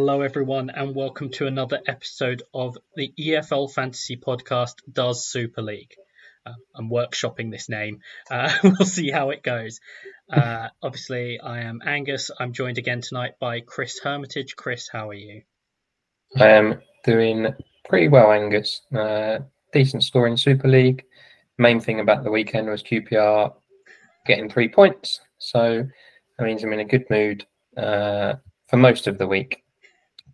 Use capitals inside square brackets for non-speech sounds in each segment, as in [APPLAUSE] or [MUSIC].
Hello, everyone, and welcome to another episode of the EFL Fantasy Podcast Does Super League. Uh, I'm workshopping this name. Uh, [LAUGHS] we'll see how it goes. Uh, obviously, I am Angus. I'm joined again tonight by Chris Hermitage. Chris, how are you? I am doing pretty well, Angus. Uh, decent score in Super League. Main thing about the weekend was QPR getting three points. So that means I'm in a good mood uh, for most of the week.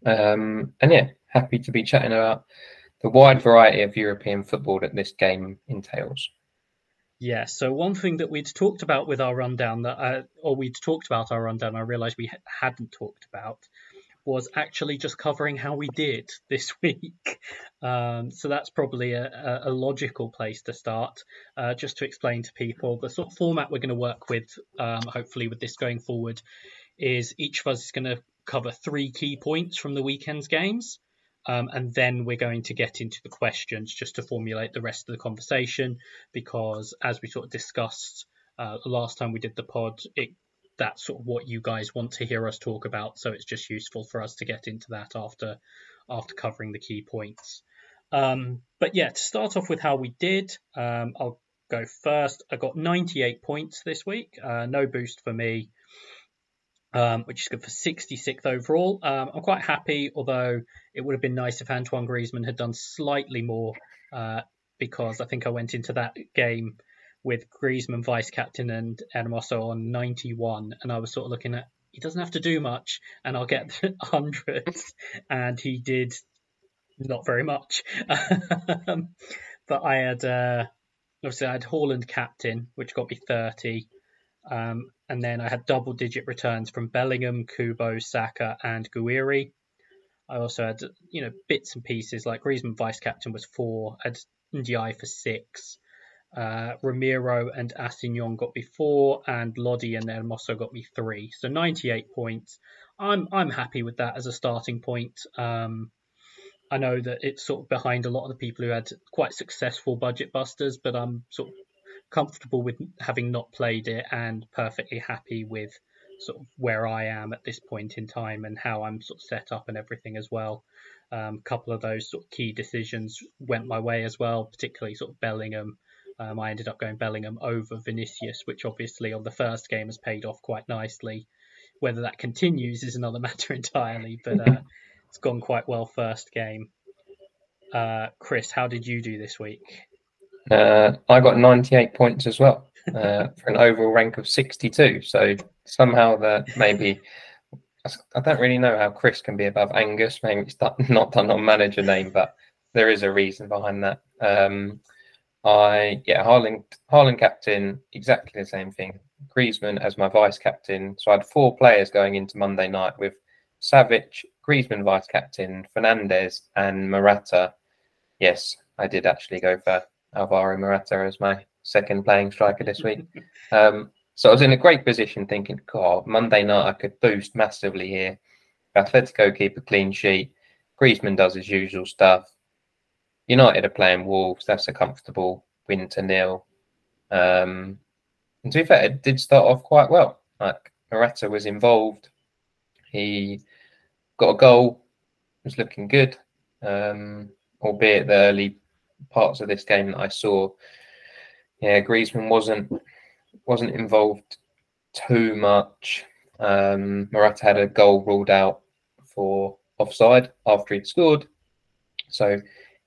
Um, and yeah, happy to be chatting about the wide variety of European football that this game entails. Yeah, so one thing that we'd talked about with our rundown that, uh, or we'd talked about our rundown, I realised we hadn't talked about, was actually just covering how we did [LAUGHS] this week. Um, so that's probably a, a, logical place to start, uh, just to explain to people the sort of format we're going to work with, um, hopefully, with this going forward, is each of us is going to cover three key points from the weekend's games. Um, and then we're going to get into the questions just to formulate the rest of the conversation because as we sort of discussed uh, last time we did the pod it that's sort of what you guys want to hear us talk about so it's just useful for us to get into that after after covering the key points um, but yeah to start off with how we did um, i'll go first i got 98 points this week uh, no boost for me um, which is good for 66th overall. Um, I'm quite happy, although it would have been nice if Antoine Griezmann had done slightly more, uh, because I think I went into that game with Griezmann vice captain and Hermoso on 91, and I was sort of looking at he doesn't have to do much, and I'll get [LAUGHS] hundreds, and he did not very much. [LAUGHS] Um, but I had uh, obviously I had Haaland captain, which got me 30. Um, and then I had double digit returns from Bellingham, Kubo, Saka, and Gouiri. I also had, you know, bits and pieces like Griezmann vice captain was four, had Ndiaye for six. Uh, Ramiro and Assignon got me four, and Lodi and Hermoso got me three. So 98 points. I'm I'm happy with that as a starting point. Um, I know that it's sort of behind a lot of the people who had quite successful budget busters, but I'm sort of comfortable with having not played it and perfectly happy with sort of where I am at this point in time and how I'm sort of set up and everything as well. A um, couple of those sort of key decisions went my way as well, particularly sort of Bellingham. Um, I ended up going Bellingham over Vinicius, which obviously on the first game has paid off quite nicely. Whether that continues is another [LAUGHS] matter entirely, but uh, it's gone quite well first game. Uh, Chris, how did you do this week? Uh, I got 98 points as well uh, for an overall rank of 62. So somehow that maybe I don't really know how Chris can be above Angus. Maybe it's not done on manager name, but there is a reason behind that. Um, I yeah, Haaland, Haaland captain, exactly the same thing. Griezmann as my vice captain. So I had four players going into Monday night with Savic, Griezmann vice captain, Fernandez, and Morata. Yes, I did actually go for Alvaro Morata as my second playing striker this week. Um, so I was in a great position thinking, God, Monday night I could boost massively here. Atletico keep a clean sheet. Griezmann does his usual stuff. United are playing Wolves. That's a comfortable win to nil. Um, and to be fair, it did start off quite well. Like Morata was involved. He got a goal. Was looking good. Um, albeit the early parts of this game that I saw, yeah, Griezmann wasn't wasn't involved too much. Um, Morata had a goal ruled out for offside after he'd scored. So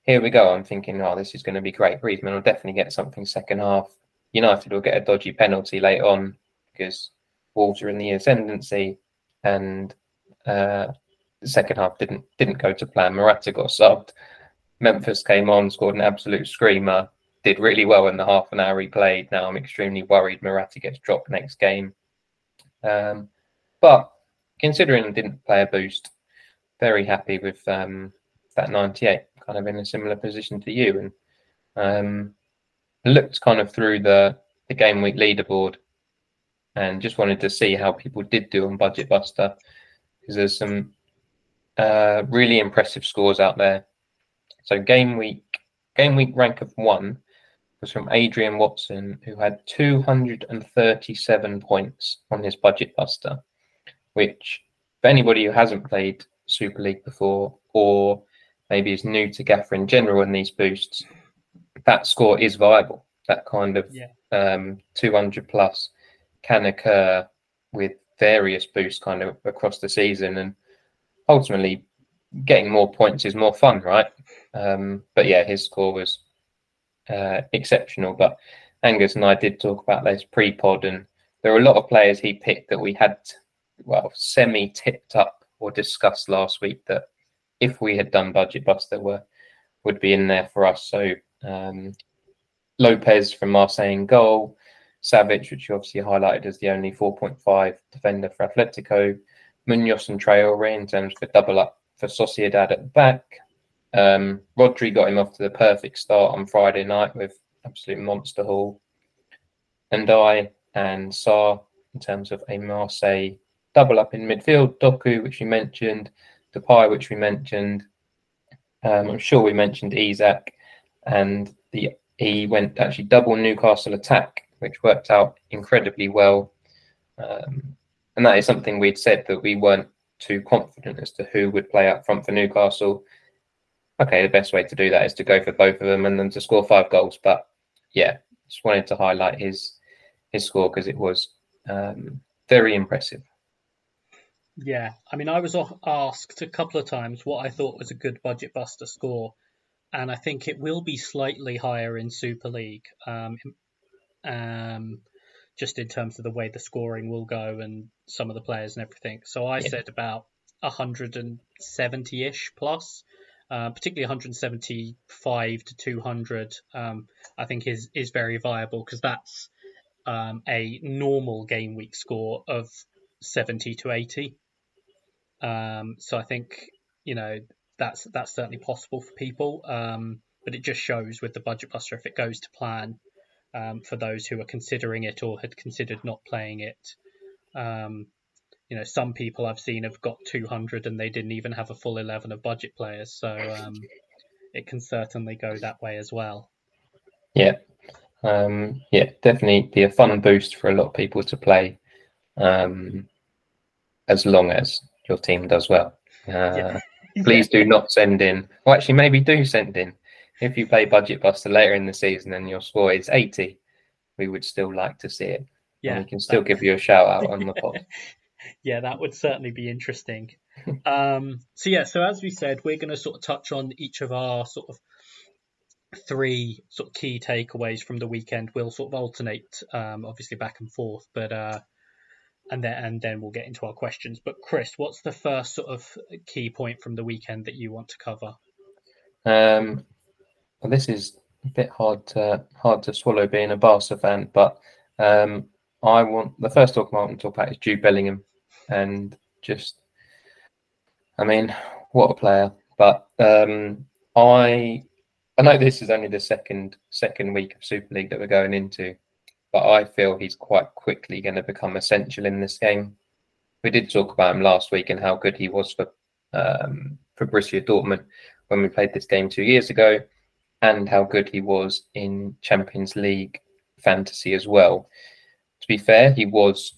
here we go. I'm thinking, oh, this is going to be great. Griezmann will definitely get something second half. United will get a dodgy penalty late on because Wolves are in the ascendancy, and uh, the second half didn't didn't go to plan. Morata got subbed. Memphis came on, scored an absolute screamer, did really well in the half an hour he played. Now I'm extremely worried Morata gets dropped next game. Um, but considering didn't play a boost, very happy with um, that 98, kind of in a similar position to you. And um, looked kind of through the, the game week leaderboard and just wanted to see how people did do on Budget Buster because there's some uh, really impressive scores out there. So game week, game week rank of one was from Adrian Watson, who had 237 points on his budget buster, which for anybody who hasn't played Super League before, or maybe is new to Gaffr in general in these boosts, that score is viable. That kind of Yeah. um, 200 plus can occur with various boosts kind of across the season. And ultimately, getting more points is more fun, right? Um, but yeah, his score was uh, exceptional. But Angus and I did talk about this pre pod, and there were a lot of players he picked that we had, well, semi tipped up or discussed last week that if we had done Budget Buster were would be in there for us. So um, Lopez from Marseille in goal, Savic, which you obviously highlighted as the only 4.5 defender for Atletico, Munoz and Traore in terms of a double up for Sociedad at the back. Um, Rodri got him off to the perfect start on Friday night with absolute monster haul. And I and Sarr in terms of a Marseille double up in midfield. Doku, which we mentioned, Depay, which we mentioned. Um, I'm sure we mentioned Isak, and the he went actually double Newcastle attack, which worked out incredibly well. Um, and that is something we'd said that we weren't too confident as to who would play up front for Newcastle. Okay, the best way to do that is to go for both of them and then to score five goals. But yeah, just wanted to highlight his his score because it was um, very impressive. Yeah, I mean, I was asked a couple of times what I thought was a good budget buster score, and I think it will be slightly higher in Super League, um, um, just in terms of the way the scoring will go and some of the players and everything. So I yeah. said about 170-ish plus, uh, particularly 175 to 200. Um, I think is is very viable because that's um, a normal game week score of 70 to 80. Um, so I think you know that's that's certainly possible for people. Um, but it just shows with the budget buster if it goes to plan um, for those who are considering it or had considered not playing it. You know, some people I've seen have got 200 and they didn't even have a full 11 of budget players. So um, it can certainly go that way as well. Yeah, um, yeah, definitely be a fun boost for a lot of people to play, um, as long as your team does well. Uh, [LAUGHS] yeah. please do not send in. Well, actually, maybe do send in. If you play Budget Buster later in the season and your score is 80, we would still like to see it. Yeah, and we can still give you a shout out on the pod. [LAUGHS] yeah, that would certainly be interesting. um, so yeah, so as we said, we're going to sort of touch on each of our sort of three sort of key takeaways from the weekend. We'll sort of alternate, um, obviously back and forth, but uh, and then and then we'll get into our questions. But Chris, what's the first sort of key point from the weekend that you want to cover? Um, well, this is a bit hard to hard to swallow being a Barca fan, but um, I want the first talk I want to talk about is Jude Bellingham, and just, I mean, what a player! But um, I I know this is only the second second week of Super League that we're going into, but I feel he's quite quickly going to become essential in this game. We did talk about him last week and how good he was for um, for Borussia Dortmund when we played this game two years ago, and how good he was in Champions League fantasy as well. To be fair, he was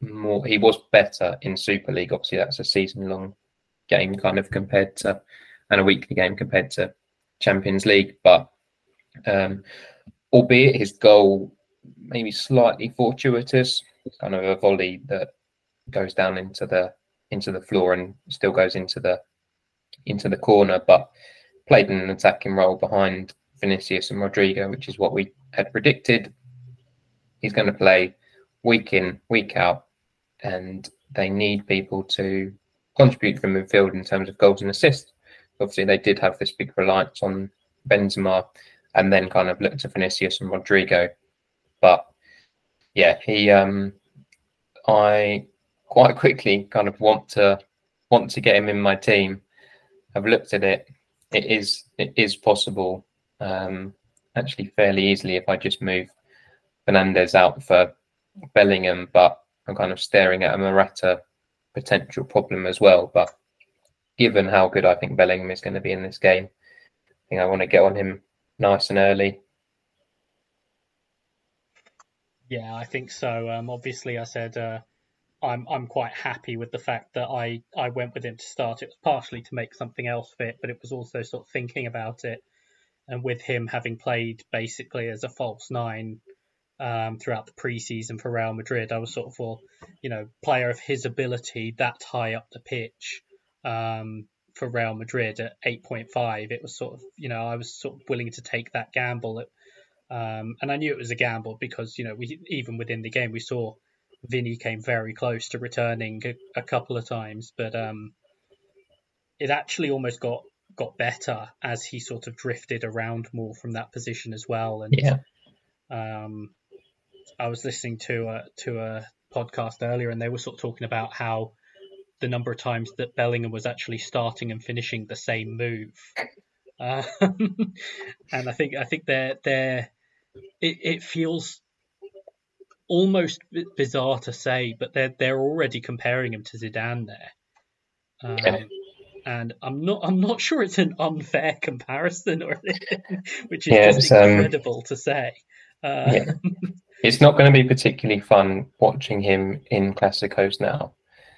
more he was better in Super League. Obviously, that's a season long game kind of compared to and a weekly game compared to Champions League, but um, albeit his goal maybe slightly fortuitous, kind of a volley that goes down into the into the floor and still goes into the into the corner, but played in an attacking role behind Vinicius and Rodrygo, which is what we had predicted. He's going to play week in, week out, and they need people to contribute from midfield in terms of goals and assists obviously they did have this big reliance on Benzema and then kind of looked to Vinicius and Rodrygo. But yeah, he um I quite quickly kind of want to want to get him in my team. I've looked at it. It is it is possible um actually fairly easily if I just move Fernandez out for Bellingham, but I'm kind of staring at a Morata potential problem as well. But given how good I think Bellingham is going to be in this game. I think I want to get on him nice and early. Yeah, I think so. Um, obviously, I said uh, I'm I'm quite happy with the fact that I I went with him to start. It was partially to make something else fit, but it was also sort of thinking about it, and with him having played basically as a false nine um, throughout the preseason for Real Madrid, I was sort of for you know player of his ability that high up the pitch um, for Real Madrid at 8.5. It was sort of you know I was sort of willing to take that gamble. At, um, and I knew it was a gamble because you know we even within the game we saw Vinny came very close to returning a, a couple of times, but um, it actually almost got got better as he sort of drifted around more from that position as well. And yeah. um, I was listening to a to a podcast earlier, and they were sort of talking about how the number of times that Bellingham was actually starting and finishing the same move. Um, [LAUGHS] and I think I think they're they're it, it feels almost bizarre to say, but they're they're already comparing him to Zidane there. Um, yeah. And I'm not I'm not sure it's an unfair comparison or anything, [LAUGHS] which is yeah, just um, incredible um, to say. Uh, yeah. [LAUGHS] It's not going to be particularly fun watching him in Clásicos now.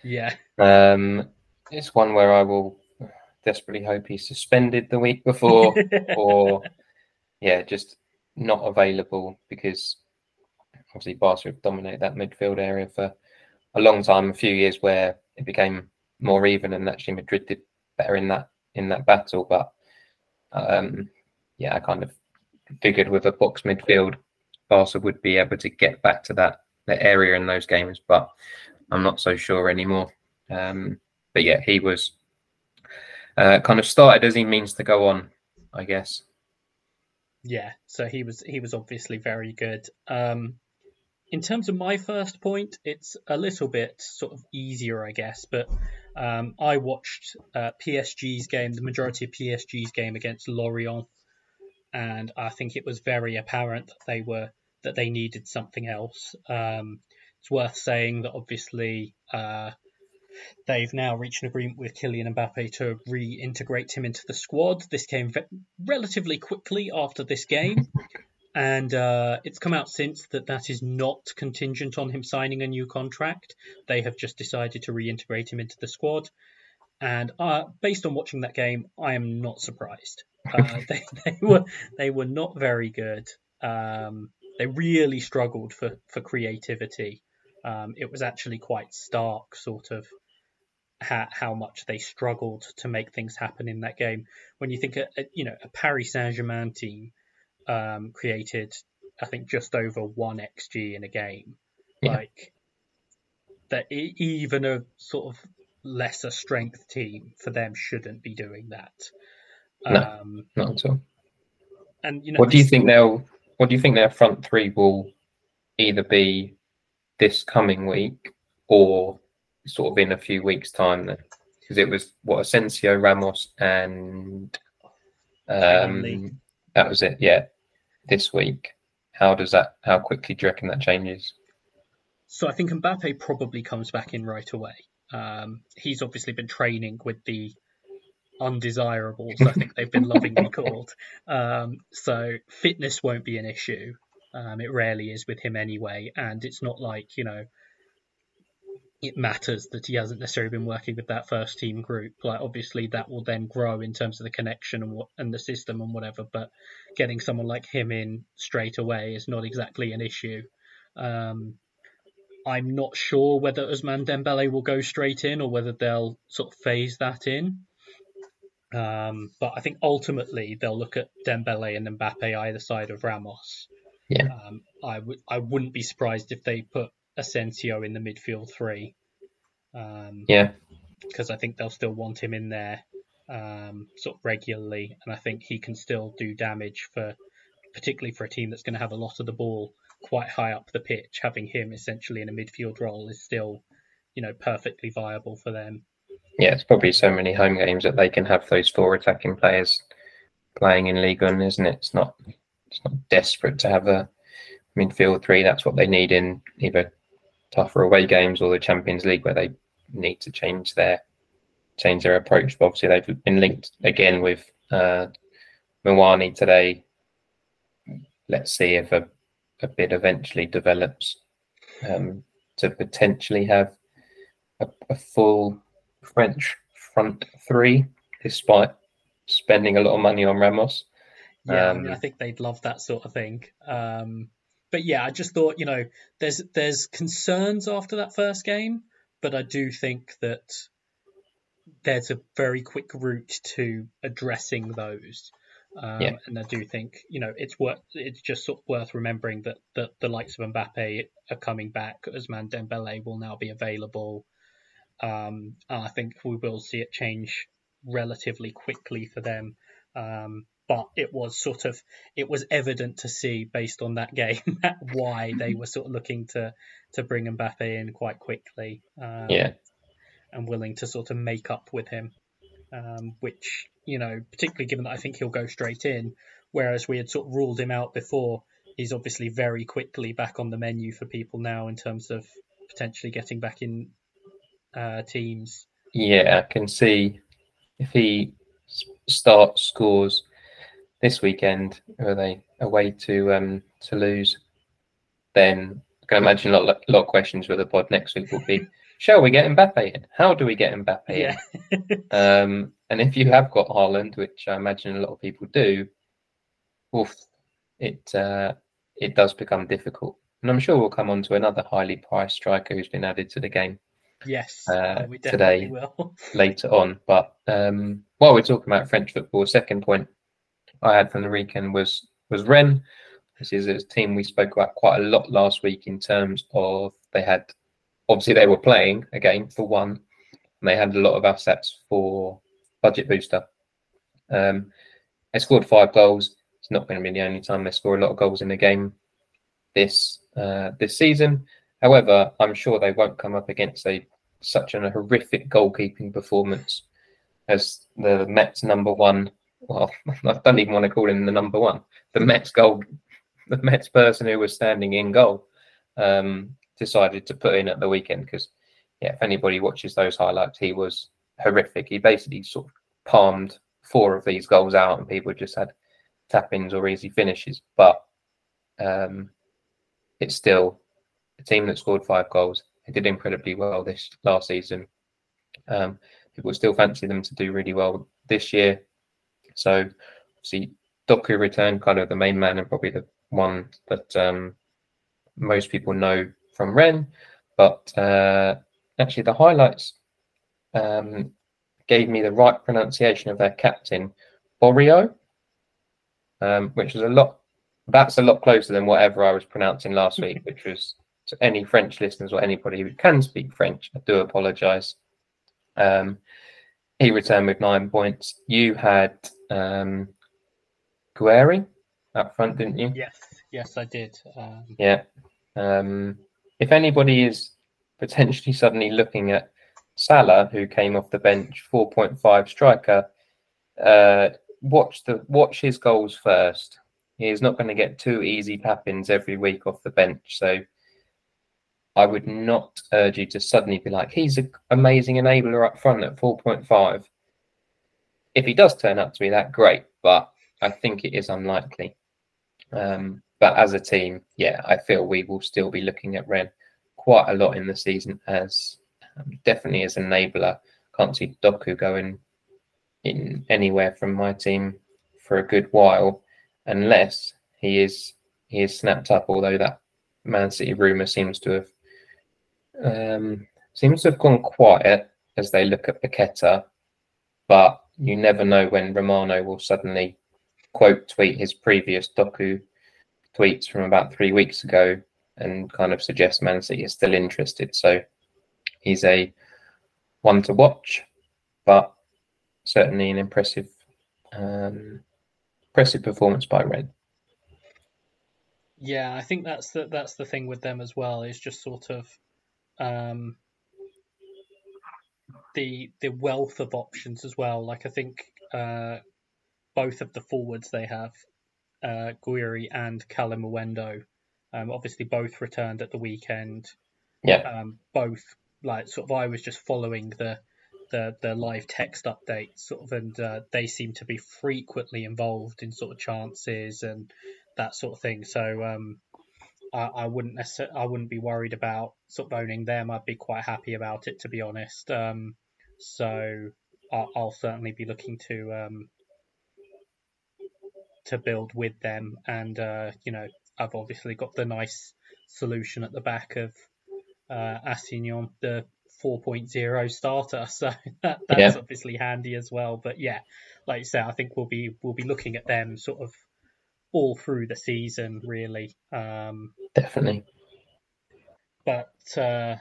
Yeah. Um, it's one where I will desperately hope he's suspended the week before, [LAUGHS] or yeah, just not available because obviously Barca have dominated that midfield area for a long time, a few years where it became more even, and actually Madrid did better in that in that battle. But um, yeah, I kind of figured with a box midfield, Barca would be able to get back to that, that area in those games, but I'm not so sure anymore. Um, but yeah, he was uh, kind of started as he means to go on, I guess. Yeah, so he was he was obviously very good. Um, in terms of my first point, it's a little bit sort of easier, I guess. But um, I watched uh, PSG's game, the majority of PSG's game against Lorient, and I think it was very apparent that they were that they needed something else. Um, it's worth saying that obviously uh, they've now reached an agreement with Kylian Mbappe to reintegrate him into the squad. This came relatively quickly after this game [LAUGHS] and uh, it's come out since that that is not contingent on him signing a new contract. They have just decided to reintegrate him into the squad, and uh, based on watching that game, I am not surprised. Uh, [LAUGHS] they, they, were they were not very good. Um, they really struggled for for creativity. Um, it was actually quite stark, sort of. How, how much they struggled to make things happen in that game. When you think, a, a you know, a Paris Saint Germain team um, created, I think, just over one xG in a game. Yeah. Like that, even a sort of lesser strength team for them shouldn't be doing that. No, um, not at all. And you know, what do you think they'll? What do you think their front three will either be this coming week or sort of in a few weeks' time? Then, because it was what Asensio, Ramos, and um, that was it. Yeah, this week. How does that? How quickly do you reckon that changes? So I think Mbappe probably comes back in right away. Um, he's obviously been training with the undesirables. I think they've been lovingly [LAUGHS] called. Um, so fitness won't be an issue. Um, it rarely is with him anyway, and it's not like you know it matters that he hasn't necessarily been working with that first team group. Like obviously that will then grow in terms of the connection and what and the system and whatever. But getting someone like him in straight away is not exactly an issue. Um, I'm not sure whether Ousmane Dembele will go straight in or whether they'll sort of phase that in. Um, but I think ultimately they'll look at Dembele and Mbappe either side of Ramos. Yeah. Um, I would I wouldn't be surprised if they put Asensio in the midfield three. Um, yeah, because I think they'll still want him in there um, sort of regularly, and I think he can still do damage for, particularly for a team that's going to have a lot of the ball quite high up the pitch. Having him essentially in a midfield role is still, you know, perfectly viable for them. Yeah, it's probably so many home games that they can have those four attacking players playing in Ligue 1, isn't it? It's not it's not desperate to have a midfield three. That's what they need in either tougher away games or the Champions League where they need to change their change their approach. But obviously, they've been linked again with uh, Muani today. Let's see if a, a bid eventually develops um, to potentially have a, a full French front three, despite spending a lot of money on Ramos. Yeah, um, I, mean, I, think they'd love that sort of thing. Um, but yeah, I just thought you know there's there's concerns after that first game, but I do think that there's a very quick route to addressing those. Um, yeah. And I do think you know it's worth it's just sort of worth remembering that, that the likes of Mbappe are coming back. Ousmane Dembele will now be available. Um, I think we will see it change relatively quickly for them. Um, but it was sort of it was evident to see based on that [LAUGHS] game why they were sort of looking to to bring Mbappe in quite quickly. Um, yeah, and willing to sort of make up with him, um, which you know, particularly given that I think he'll go straight in, whereas we had sort of ruled him out before. He's obviously very quickly back on the menu for people now in terms of potentially getting back in uh, teams. Yeah, I can see if he starts scores this weekend, are they away to um, Toulouse? Then I can imagine a lot, a lot of questions with the pod next week will be: Shall we get Mbappe in? How do we get Mbappe in? Yeah. [LAUGHS] um, and if you have got Haaland, which I imagine a lot of people do, oof, it uh, it does become difficult. And I'm sure we'll come on to another highly priced striker who's been added to the game. Yes, uh, today [LAUGHS] later on. But um, while we're talking about French football, second point I had from the weekend was was Rennes. This is a team we spoke about quite a lot last week in terms of they had obviously they were playing again for one, and they had a lot of assets for budget booster. Um, they scored five goals. It's not going to be the only time they score a lot of goals in a game this uh, this season. However, I'm sure they won't come up against a such an horrific goalkeeping performance as the Metz number one well, [LAUGHS] I don't even want to call him the number one. The Metz goal, the Metz person who was standing in goal, um, decided to put in at the weekend because, yeah, if anybody watches those highlights, he was horrific. He basically sort of palmed four of these goals out, and people just had tap ins or easy finishes. But um, it's still a team that scored five goals. They did incredibly well this last season. Um, people still fancy them to do really well this year. So see Doku returned kind of the main man and probably the one that um, most people know from Rennes. But uh, actually, the highlights um, gave me the right pronunciation of their captain, Bourigeaud, um, which was a lot. That's a lot closer than whatever I was pronouncing last week, which was to any French listeners or anybody who can speak French. I do apologise. Um, he returned with nine points. You had um, Gouiri up front, didn't you? Yes, yes, I did. Um... Yeah. Um, if anybody is potentially suddenly looking at Salah, who came off the bench, 4.5 striker, uh, watch the watch his goals first. He's not going to get two easy tap ins every week off the bench. So I would not urge you to suddenly be like, he's an amazing enabler up front at 4.5. If he does turn up to be that, great, but I think it is unlikely. Um, but as a team, yeah, I feel we will still be looking at Rennes quite a lot in the season as um, definitely as enabler. Can't see Doku going in anywhere from my team for a good while, unless he is he is snapped up. Although that Man City rumor seems to have um, seems to have gone quiet as they look at Paqueta, but you never know when Romano will suddenly quote tweet his previous Doku tweets from about three weeks ago and kind of suggest Man City is still interested. So he's a one to watch, but certainly an impressive um, impressive performance by Rennes. Yeah, I think that's the that's the thing with them as well. Is just sort of um, the the wealth of options as well. Like I think uh, both of the forwards they have, uh, Gouiri and Callum um, obviously both returned at the weekend. Yeah. Um, both like sort of I was just following the the the live text updates sort of, and uh, they seem to be frequently involved in sort of chances and that sort of thing. So um, I, I wouldn't necessarily, I wouldn't be worried about sort of owning them. I'd be quite happy about it, to be honest. Um, so I'll, I'll, certainly be looking to um, to build with them, and uh, you know, I've obviously got the nice solution at the back of uh, Assignon, the 4.0 starter, [LAUGHS] so that, that's yeah. obviously handy as well. But yeah, like you say, I think we'll be we'll be looking at them sort of all through the season, really. Um, Definitely. But uh,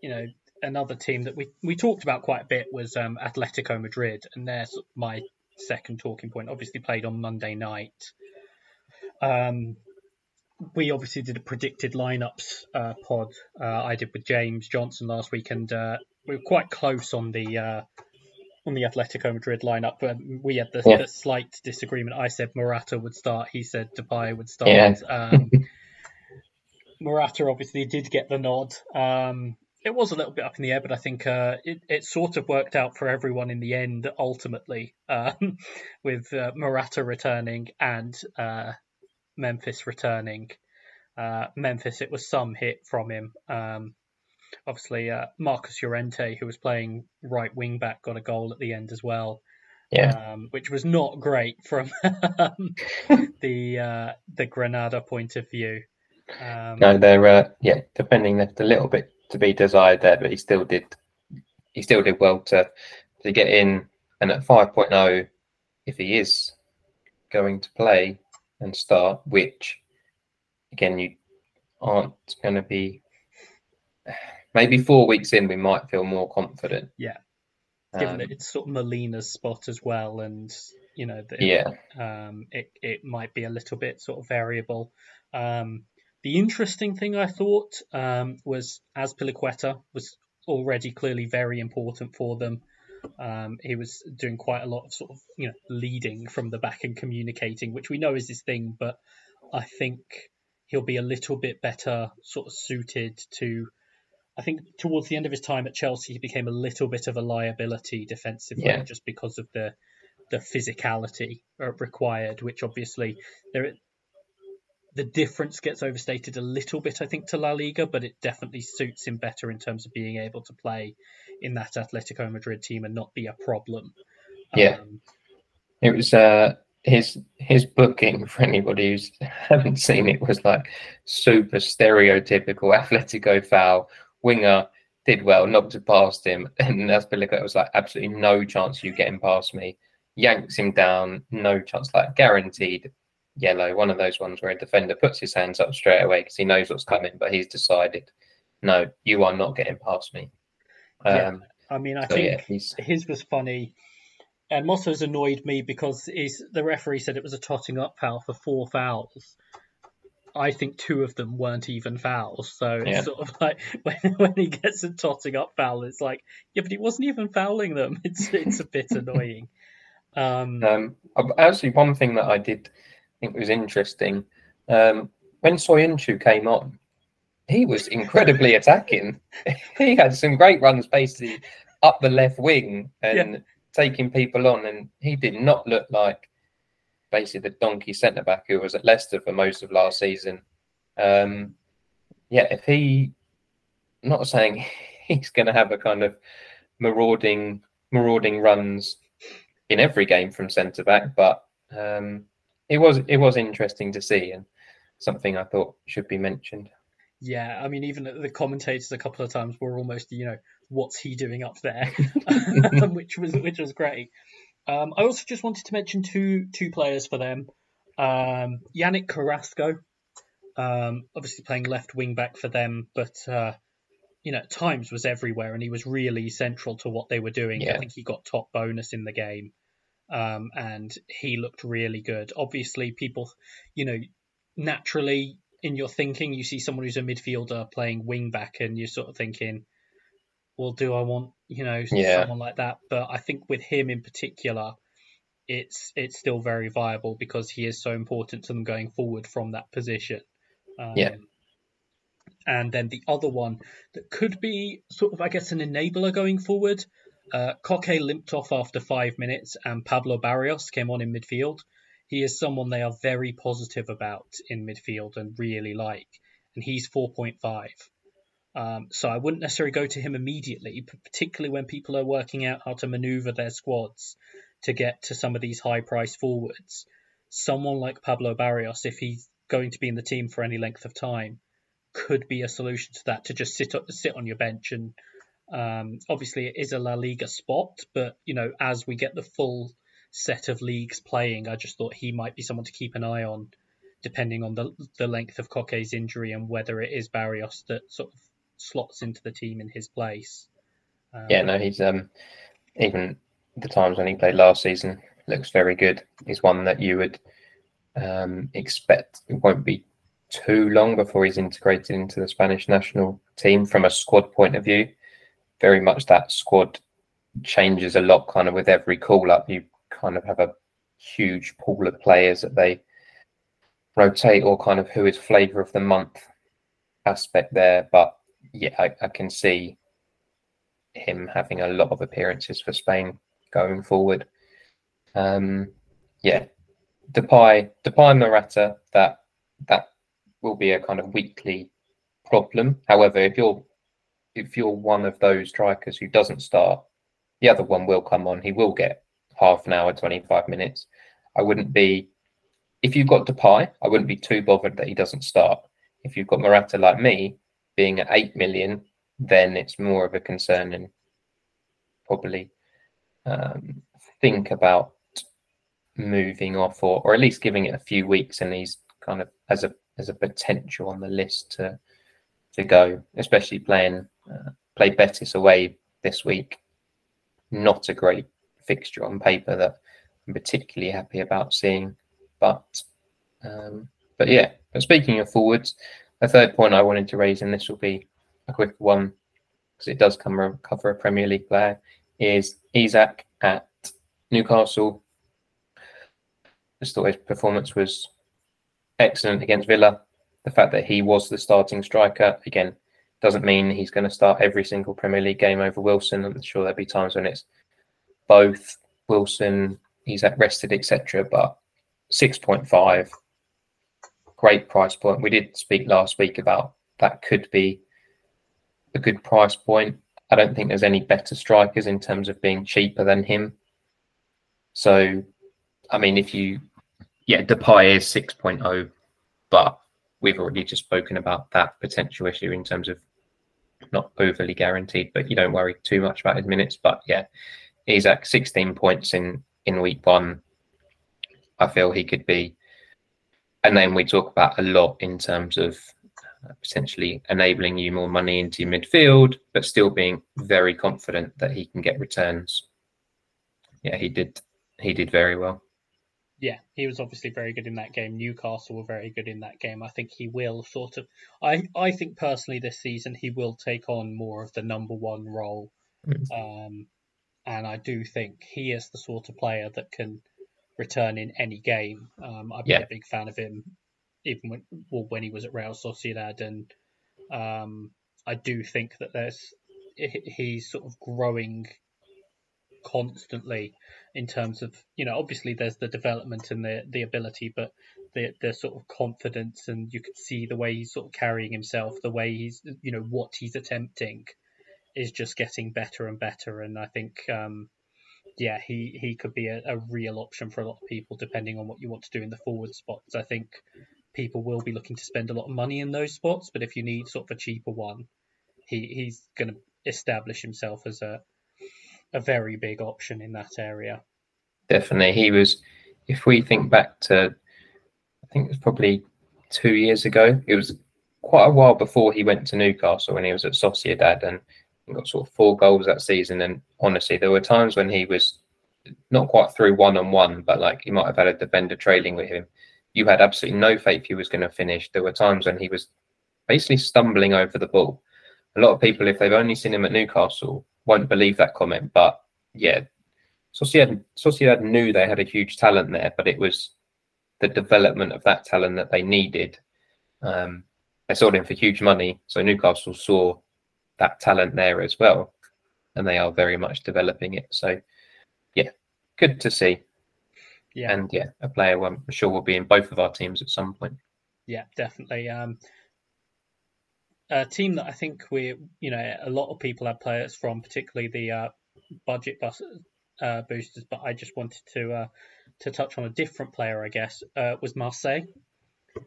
you know, another team that we we talked about quite a bit was um, Atletico Madrid, and they're my second talking point. Obviously, played on Monday night. Um, we obviously did a predicted lineups uh, pod. Uh, I did with James Johnson last week, and uh, we were quite close on the uh, on the Atletico Madrid lineup. But we had the, yeah. the, slight disagreement. I said Morata would start. He said Depay would start. Yeah. um, [LAUGHS] Morata obviously did get the nod. Um, it was a little bit up in the air, but I think uh, it, it sort of worked out for everyone in the end, ultimately, um, [LAUGHS] with uh, Morata returning and uh, Memphis returning. Uh, Memphis, it was some hit from him. Um, obviously, uh, Marcos Llorente, who was playing right wing back, got a goal at the end as well. Yeah. Um, which was not great from [LAUGHS] the uh, the Granada point of view. Um, no, they're uh, yeah, defending left a little bit to be desired there, but he still did he still did well to to get in. And at 5.0, if he is going to play and start, which again you aren't going to be. Maybe four weeks in, we might feel more confident. Yeah, given um, that it's sort of Molina's spot as well, and you know, the, yeah, um, it it might be a little bit sort of variable. Um, the interesting thing I thought um, was Azpilicueta was already clearly very important for them. Um, he was doing quite a lot of sort of you know leading from the back and communicating, which we know is his thing. But I think he'll be a little bit better sort of suited to. I think towards the end of his time at Chelsea, he became a little bit of a liability defensively, yeah. just because of the the physicality required, which obviously there the difference gets overstated a little bit, I think, to La Liga, but it definitely suits him better in terms of being able to play in that Atletico Madrid team and not be a problem. Yeah, um, it was uh, his his booking for anybody who [LAUGHS] haven't seen it was like super stereotypical Atletico foul winger did well, knocked it past him, [LAUGHS] and Azpilicueta was like absolutely no chance of you getting past me. Yanks him down, no chance, like guaranteed yellow, one of those ones where a defender puts his hands up straight away because he knows what's coming, but he's decided, no, you are not getting past me. Um, yeah. I mean, I so think yeah, his was funny. And Mosso's annoyed me because the referee said it was a totting up foul for four fouls. I think two of them weren't even fouls. So it's yeah. sort of [LAUGHS] like when, when he gets a totting up foul, it's like, yeah, but he wasn't even fouling them. [LAUGHS] It's it's a bit annoying. Um, um, actually, one thing that I did think was interesting. Um, when Soyuncu came on, he was incredibly [LAUGHS] attacking. he had some great runs basically up the left wing and yeah. taking people on, and he did not look like basically the donkey centre back who was at Leicester for most of last season. Um, yeah, if he, not saying [LAUGHS] he's going to have a kind of marauding marauding runs in every game from centre back, but um, it was it was interesting to see and something I thought should be mentioned. Yeah, I mean, even the commentators a couple of times were almost, you know, what's he doing up there, [LAUGHS] [LAUGHS] which was which was great. Um, I also just wanted to mention two two players for them. Um, Yannick Carrasco, um, obviously playing left wing back for them, but uh, you know, at times was everywhere, and he was really central to what they were doing. Yeah. I think he got top bonus in the game um, and he looked really good. Obviously, people, you know, naturally in your thinking, you see someone who's a midfielder playing wing back, and you're sort of thinking, well, do I want, you know, yeah. someone like that? But I think with him in particular, it's it's still very viable because he is so important to them going forward from that position. Um, yeah. And then the other one that could be sort of, I guess, an enabler going forward uh, Koke limped off after five minutes, and Pablo Barrios came on in midfield. he is someone they are very positive about in midfield and really like, and he's 4.5. Um, so I wouldn't necessarily go to him immediately, particularly when people are working out how to maneuver their squads to get to some of these high price forwards. Someone like Pablo Barrios, if he's going to be in the team for any length of time, could be a solution to that to just sit sit on your bench and um, obviously it is a La Liga spot, but you know as we get the full set of leagues playing, I just thought he might be someone to keep an eye on, depending on the the length of Koke's injury and whether it is Barrios that sort of slots into the team in his place. Um, yeah, no, he's um even the times when he played last season looks very good. He's one that you would um, expect it won't be too long before he's integrated into the Spanish national team from a squad point of view. Very much that squad changes a lot kind of with every call up. You kind of have a huge pool of players that they rotate or kind of who is flavour of the month aspect there. But yeah, I, I can see him having a lot of appearances for Spain going forward. Um, yeah, Depay, Depay and Morata, that that will be a kind of weekly problem. However, if you're if you're one of those strikers who doesn't start, the other one will come on. He will get half an hour, 25 minutes. I wouldn't be if you've got Depay, I wouldn't be too bothered that he doesn't start. If you've got Morata like me, being at eight million, then it's more of a concern and probably um, think about moving off or, or at least giving it a few weeks and he's kind of as a as a potential on the list to to go especially playing uh, play Betis away this week. Not a great fixture on paper that I'm particularly happy about seeing but um, but yeah but speaking of forwards a third point I wanted to raise and this will be a quick one because it does come cover a Premier League player is Isak at Newcastle just thought his performance was excellent against Villa. The fact that he was the starting striker again doesn't mean he's going to start every single Premier League game over Wilson. I'm sure there'll be times when it's both Wilson, he's at rested, etc. But 6.5, great price point. We did speak last week about that could be a good price point. I don't think there's any better strikers in terms of being cheaper than him. So, I mean, if you yeah, Depay is 6.0, but we've already just spoken about that potential issue in terms of not overly guaranteed, but you don't worry too much about his minutes. But yeah, he's at 16 points in in week one. I feel he could be, and then we talk about a lot in terms of uh, potentially enabling you more money into your midfield, but still being very confident that he can get returns. Yeah, he did. He did very well yeah, he was obviously very good in that game. Newcastle were very good in that game. I think he will sort of. I I think personally this season he will take on more of the number one role, mm. um, and I do think he is the sort of player that can return in any game. Um, I've been yeah. a big fan of him, even when well, when he was at Real Sociedad, and um, I do think that there's he's sort of growing constantly in terms of you know obviously there's the development and the the ability but the the sort of confidence and you could see the way he's sort of carrying himself the way he's you know what he's attempting is just getting better and better and I think um yeah he he could be a, a real option for a lot of people depending on what you want to do in the forward spots I think people will be looking to spend a lot of money in those spots but if you need sort of a cheaper one he he's going to establish himself as a a very big option in that area. Definitely, he was. If we think back to, I think it was probably two years ago. It was quite a while before he went to Newcastle when he was at Sociedad and got sort of four goals that season. And honestly, there were times when he was not quite through one on one, but like he might have had a defender trailing with him. You had absolutely no faith he was going to finish. There were times when he was basically stumbling over the ball. A lot of people, if they've only seen him at Newcastle, won't believe that comment, but yeah, Sociedad, Sociedad knew they had a huge talent there, but it was the development of that talent that they needed. Um, they sold him for huge money, so Newcastle saw that talent there as well, and they are very much developing it. So, yeah, good to see. Yeah. And yeah, a player I'm sure will be in both of our teams at some point. Yeah, definitely. Um, a team that I think we, you know, a lot of people have players from, particularly the uh, budget bus, uh, boosters. But I just wanted to uh, to touch on a different player, I guess, uh, was Marseille.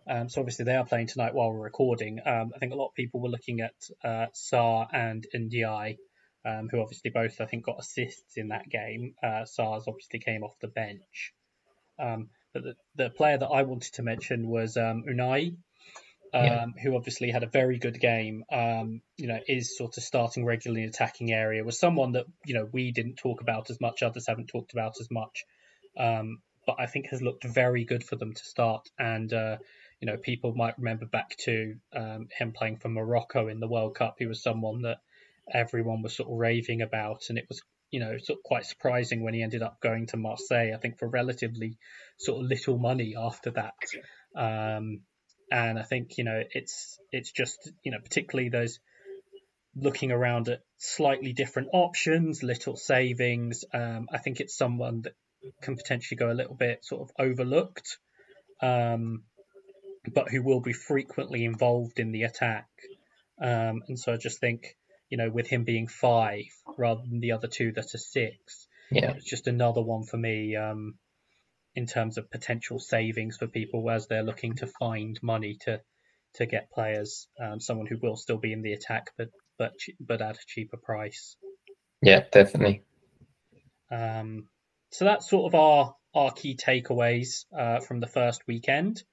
Um, so obviously they are playing tonight while we're recording. Um, I think a lot of people were looking at uh, Sarr and Ndiaye, um, who obviously both I think got assists in that game. Uh, Sarr's obviously came off the bench. Um, but the, the player that I wanted to mention was um, Ounahi, yeah. Um, who obviously had a very good game. Um, you know, is sort of starting regularly in attacking area. Was someone that you know we didn't talk about as much. Others haven't talked about as much. Um, but I think has looked very good for them to start. And uh, you know, people might remember back to um, him playing for Morocco in the World Cup. He was someone that everyone was sort of raving about, and it was you know sort of quite surprising when he ended up going to Marseille. I think for relatively sort of little money after that. Um, and I think you know it's it's just you know particularly those looking around at slightly different options, little savings. Um, I think it's someone that can potentially go a little bit sort of overlooked, um, but who will be frequently involved in the attack. Um, and so I just think, you know, with him being five rather than the other two that are six, yeah, it's just another one for me um, in terms of potential savings for people as they're looking to find money to to get players, um, someone who will still be in the attack, but but but at a cheaper price. Yeah, definitely. Um, so that's sort of our our key takeaways uh, from the first weekend.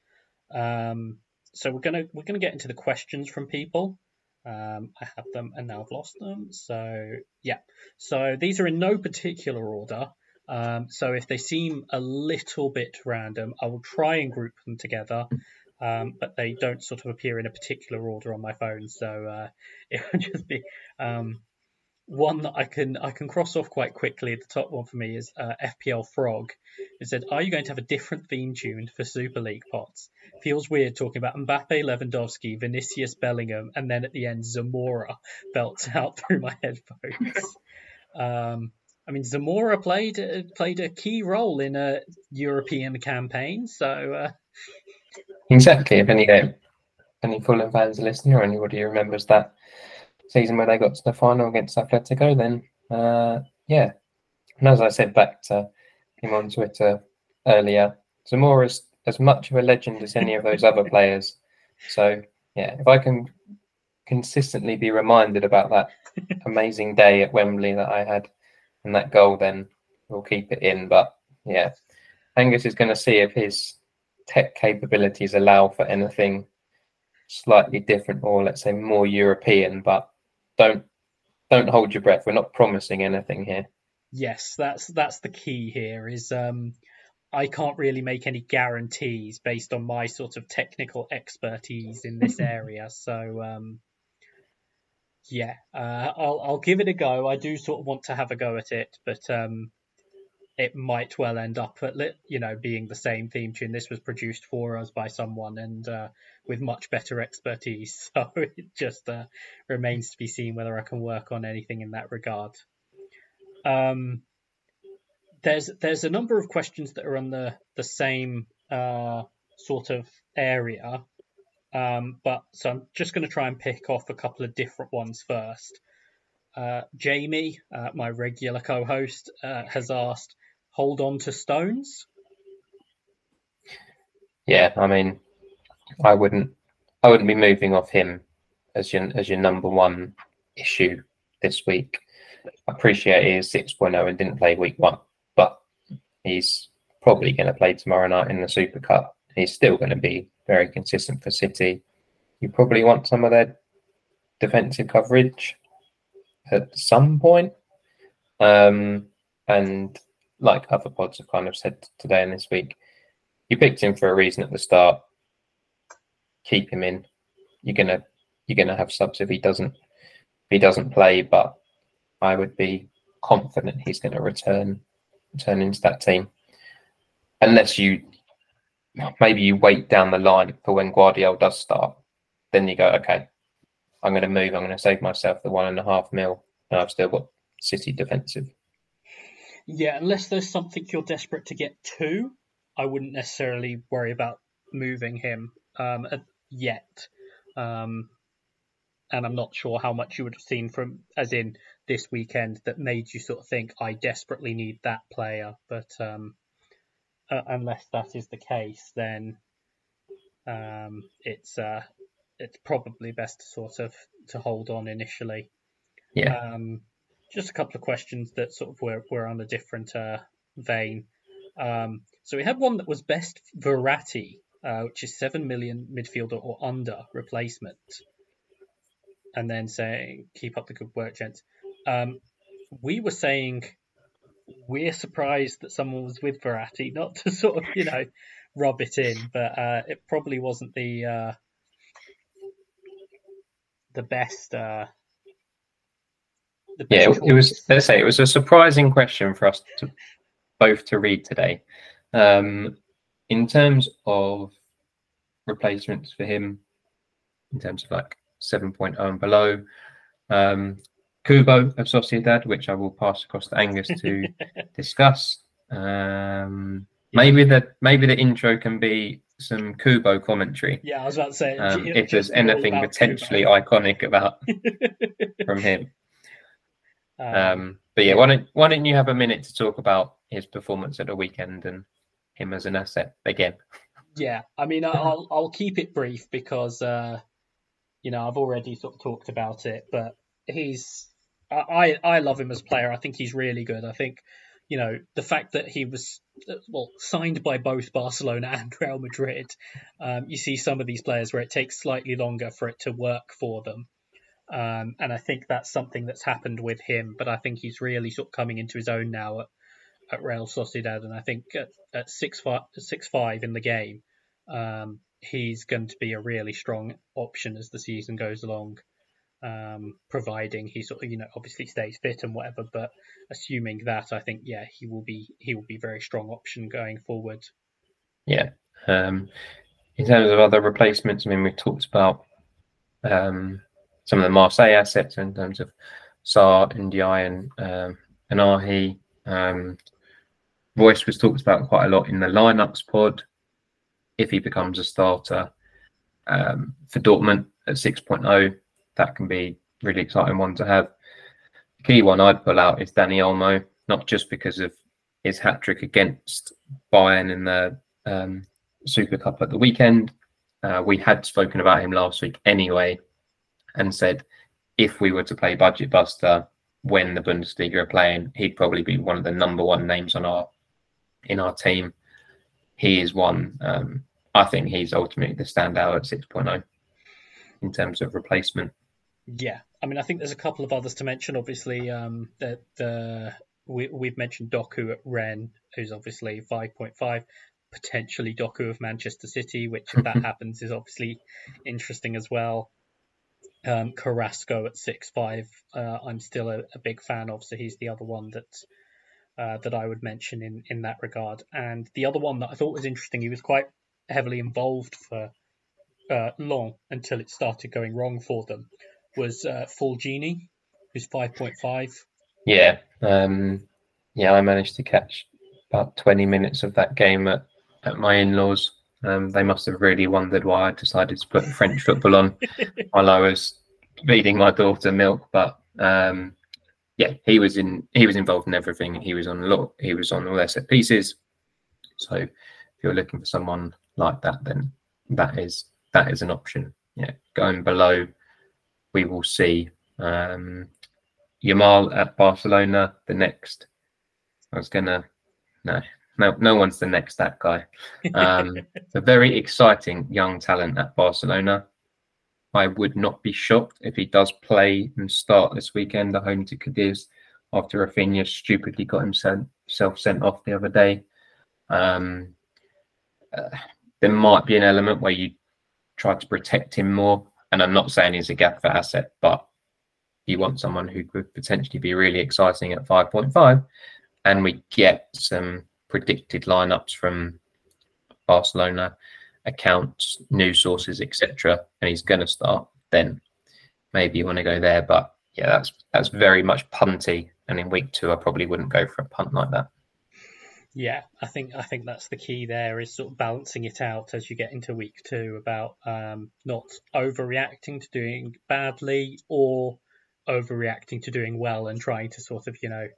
Um, so we're gonna we're gonna get into the questions from people. Um, I have them and now I've lost them. So yeah, so these are in no particular order. Um, so if they seem a little bit random, I will try and group them together. Um, but they don't sort of appear in a particular order on my phone, so uh, [LAUGHS] it would just be um, one that I can I can cross off quite quickly. The top one for me is uh, FPL Frog. It said, "Are you going to have a different theme tune for Super League pots? Feels weird talking about Mbappe, Lewandowski, Vinicius, Bellingham, and then at the end Zamora belts [LAUGHS] out through my headphones." [LAUGHS] um, I mean, Zamora played uh, played a key role in a European campaign, so uh... exactly. If any any Fulham fans are listening, or anybody who remembers that season where they got to the final against Atletico, then uh, yeah. And as I said back to him on Twitter earlier, Zamora's as much of a legend as any of those other players. So yeah, if I can consistently be reminded about that amazing day at Wembley that I had and that goal, then we'll keep it in. But yeah, Angus is going to see if his tech capabilities allow for anything slightly different or let's say more European. But don't don't hold your breath. We're not promising anything here. Yes, that's that's the key here. Is um, I can't really make any guarantees based on my sort of technical expertise in this [LAUGHS] area. So um, yeah, uh, I'll I'll give it a go. I do sort of want to have a go at it, but um, it might well end up at you know being the same theme tune. This was produced for us by someone and uh, with much better expertise, [LAUGHS] so it just uh, remains to be seen whether I can work on anything in that regard. Um, there's there's a number of questions that are on the the same uh, sort of area, um, but so I'm just going to try and pick off a couple of different ones first. Uh, Jamie, uh, my regular co-host, uh, has asked, hold on to Stones? Yeah, I mean, I wouldn't, I wouldn't be moving off him as your as your number one issue this week. I appreciate he is 6.0 and didn't play week one, but he's probably going to play tomorrow night in the Super Cup. He's still going to be very consistent for City. You probably want some of their defensive coverage at some point. Um, and like other pods have kind of said today and this week, you picked him for a reason at the start. Keep him in. You're gonna you're gonna have subs if he doesn't if he doesn't play, but I would be confident he's to return return into that team, unless you maybe you wait down the line for when Guardiola does start. Then you go, okay, I'm to move. I'm to save myself the one and a half mil, and I've still got City defensive. Yeah, unless there's something you're desperate to get to, I wouldn't necessarily worry about moving him um, yet. Um, and I'm not sure how much you would have seen from, as in this weekend, that made you sort of think I desperately need that player. But um, uh, unless that is the case, then um, it's uh, it's probably best to sort of to hold on initially. Yeah. Um, just a couple of questions that sort of were, were on a different uh, vein. Um, so we had one that was best Verratti, uh, which is seven million midfielder or under replacement, and then saying keep up the good work, gents. Um, we were saying we're surprised that someone was with Verratti, [LAUGHS] not to sort of you know rub it in, but uh, it probably wasn't the uh, the best. Yeah, it, it was. Let's say it was a surprising question for us to both to read today. Um, in terms of replacements for him, in terms of like 7.0 and below, um, Kubo of Sociedad, which I will pass across to Angus to [LAUGHS] discuss. Um, maybe the maybe the intro can be some Kubo commentary. Yeah, I was about to say um, if there's anything potentially Kubo. iconic about [LAUGHS] from him. Um, um, but yeah, why don't why don't you have a minute to talk about his performance at the weekend and him as an asset again? Yeah, I mean, I'll [LAUGHS] I'll keep it brief because uh, you know I've already sort of talked about it, but he's I I love him as player. I think he's really good. I think you know the fact that he was well signed by both Barcelona and Real Madrid. Um, you see some of these players where it takes slightly longer for it to work for them. Um, and I think that's something that's happened with him, but I think he's really sort of coming into his own now at, at Real Sociedad. And I think at, at six, five, six five in the game, um, he's going to be a really strong option as the season goes along um, providing he sort of you know obviously stays fit and whatever. But assuming that, I think yeah, he will be he will be very strong option going forward. Yeah. Um, in terms of other replacements, I mean, we've talked about um, some of the Marseille assets in terms of Sarr, Ndiaye, and um, and Ahi. Um, Reus was talked about quite a lot in the lineups pod. If he becomes a starter um, for Dortmund at 6.0, that can be really exciting one to have. The key one I'd pull out is Dani Olmo, not just because of his hat trick against Bayern in the um, Super Cup at the weekend. Uh, we had spoken about him last week anyway, and said if we were to play Budget Buster when the Bundesliga are playing, he'd probably be one of the number one names on our in our team. He is one. Um, I think he's ultimately the standout at 6.0 in terms of replacement. Yeah, I mean, I think there's a couple of others to mention. Obviously, um, that the we we've mentioned Doku at Rennes, who's obviously 5.5, potentially Doku of Manchester City, which if that [LAUGHS] happens is obviously interesting as well. Um, Carrasco at six five, uh, I'm still a, a, big fan of, so he's the other one that uh, that I would mention in in that regard. And the other one that I thought was interesting, he was quite heavily involved for uh, long until it started going wrong for them was uh, Fulgini, who's 5.5. Yeah, um, yeah, I managed to catch about 20 minutes of that game at, at my in-laws. Um, they must have really wondered why I decided to put French football on [LAUGHS] while I was feeding my daughter milk. But um, yeah, he was in he was involved in everything. He was on a lot. He was on all their set pieces. So if you're looking for someone like that, then that is that is an option. Yeah, going below we will see um, Yamal at Barcelona. The next, I was gonna no, no, no one's the next that guy. Um, [LAUGHS] a very exciting young talent at Barcelona. I would not be shocked if he does play and start this weekend at home to Cadiz after Raphinha stupidly got himself sent off the other day. Um, uh, there might be an element where you try to protect him more and I'm not saying he's a Gakpo asset, but you want someone who could potentially be really exciting at 5.5. And we get some predicted lineups from Barcelona accounts, news sources, etc. And he's going to start. Then maybe you want to go there, but yeah, that's that's very much punty. And in week two, I probably wouldn't go for a punt like that. Yeah, I think I think that's the key there is sort of balancing it out as you get into week two about um, not overreacting to doing badly or overreacting to doing well and trying to sort of you know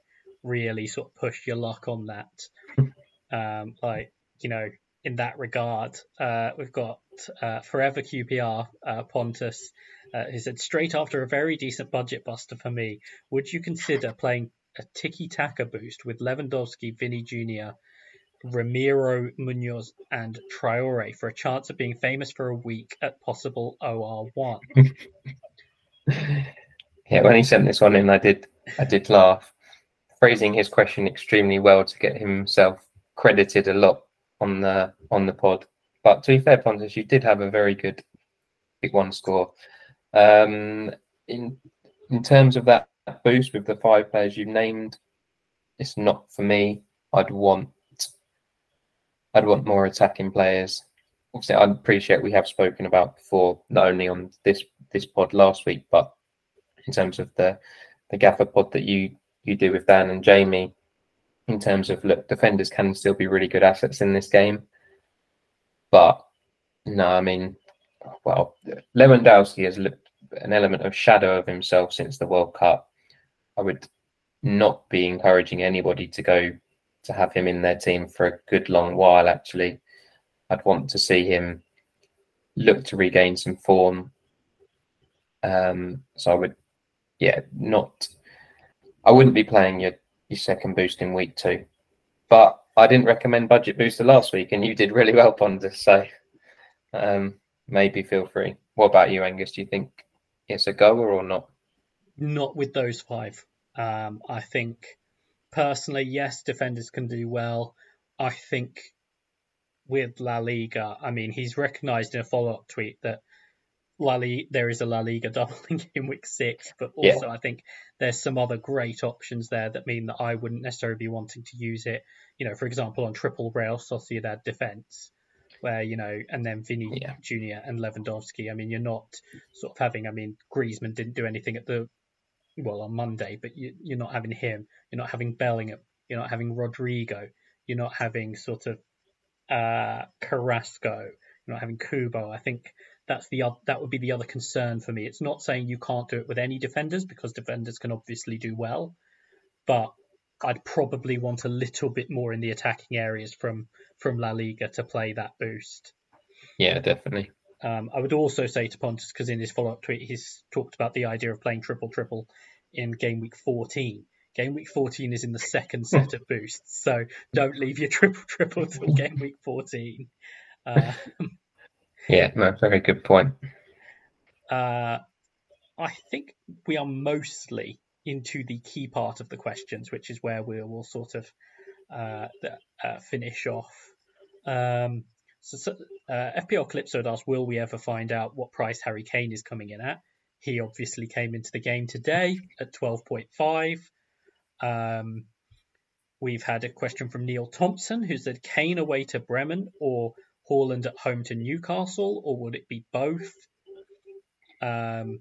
really sort of push your luck on that. [LAUGHS] Um, like you know in that regard, uh, we've got uh, Forever QPR uh, Pontus uh, who said straight after a very decent budget buster for me, would you consider playing a tiki taka boost with Lewandowski, Vinny Jr., Ramiro Munoz, and Traore for a chance of being famous for a week at possible OR1. [LAUGHS] yeah, when he sent this one in, I did, I did laugh, phrasing his question extremely well to get himself credited a lot on the on the pod. But to be fair, Pontus, you did have a very good big one score. Um, in in terms of that boost with the five players you've named, it's not for me. I'd want I'd want more attacking players. Obviously, I appreciate we have spoken about before, not only on this this pod last week, but in terms of the the Gaffr pod that you you do with Dan and Jamie. In terms of look, defenders can still be really good assets in this game, but no, I mean, well, Lewandowski has looked an element of shadow of himself since the World Cup. I would not be encouraging anybody to go to have him in their team for a good long while. Actually, I'd want to see him look to regain some form. Um, so I would, yeah, not. I wouldn't be playing your your second boost in week two, but I didn't recommend budget buster last week, and you did really well, Pontus. So um, maybe feel free. What about you, Angus? Do you think it's a goer or not? Not with those five. Um, I think personally, yes, defenders can do well. I think with La Liga, I mean, he's recognised in a follow-up tweet that La Liga, there is a La Liga doubling [LAUGHS] in week six, but also yeah. I think there's some other great options there that mean that I wouldn't necessarily be wanting to use it. You know, for example, on triple Real Sociedad defence, where you know, and then Vinny yeah. Junior and Lewandowski. I mean, you're not sort of having. I mean, Griezmann didn't do anything at the well on Monday, but you, you're not having him. You're not having Bellingham. You're not having Rodrygo. You're not having sort of uh, Carrasco. You're not having Kubo. I think that's the that would be the other concern for me. It's not saying you can't do it with any defenders because defenders can obviously do well, but I'd probably want a little bit more in the attacking areas from from La Liga to play that boost. Yeah, definitely. Um, I would also say to Pontus, because in his follow up tweet, he's talked about the idea of playing triple triple in game week 14. Game week 14 is in the second [LAUGHS] set of boosts, so don't leave your triple triple till [LAUGHS] game week 14. Uh, yeah, no, very good point. Uh, I think we are mostly into the key part of the questions, which is where we will sort of uh, uh, finish off. Um, so, so uh, FPL Calypso asked, will we ever find out what price Harry Kane is coming in at? He obviously came into the game today at 12.5. Um, we've had a question from Neil Thompson who said Kane away to Bremen or Haaland at home to Newcastle, or would it be both? Um,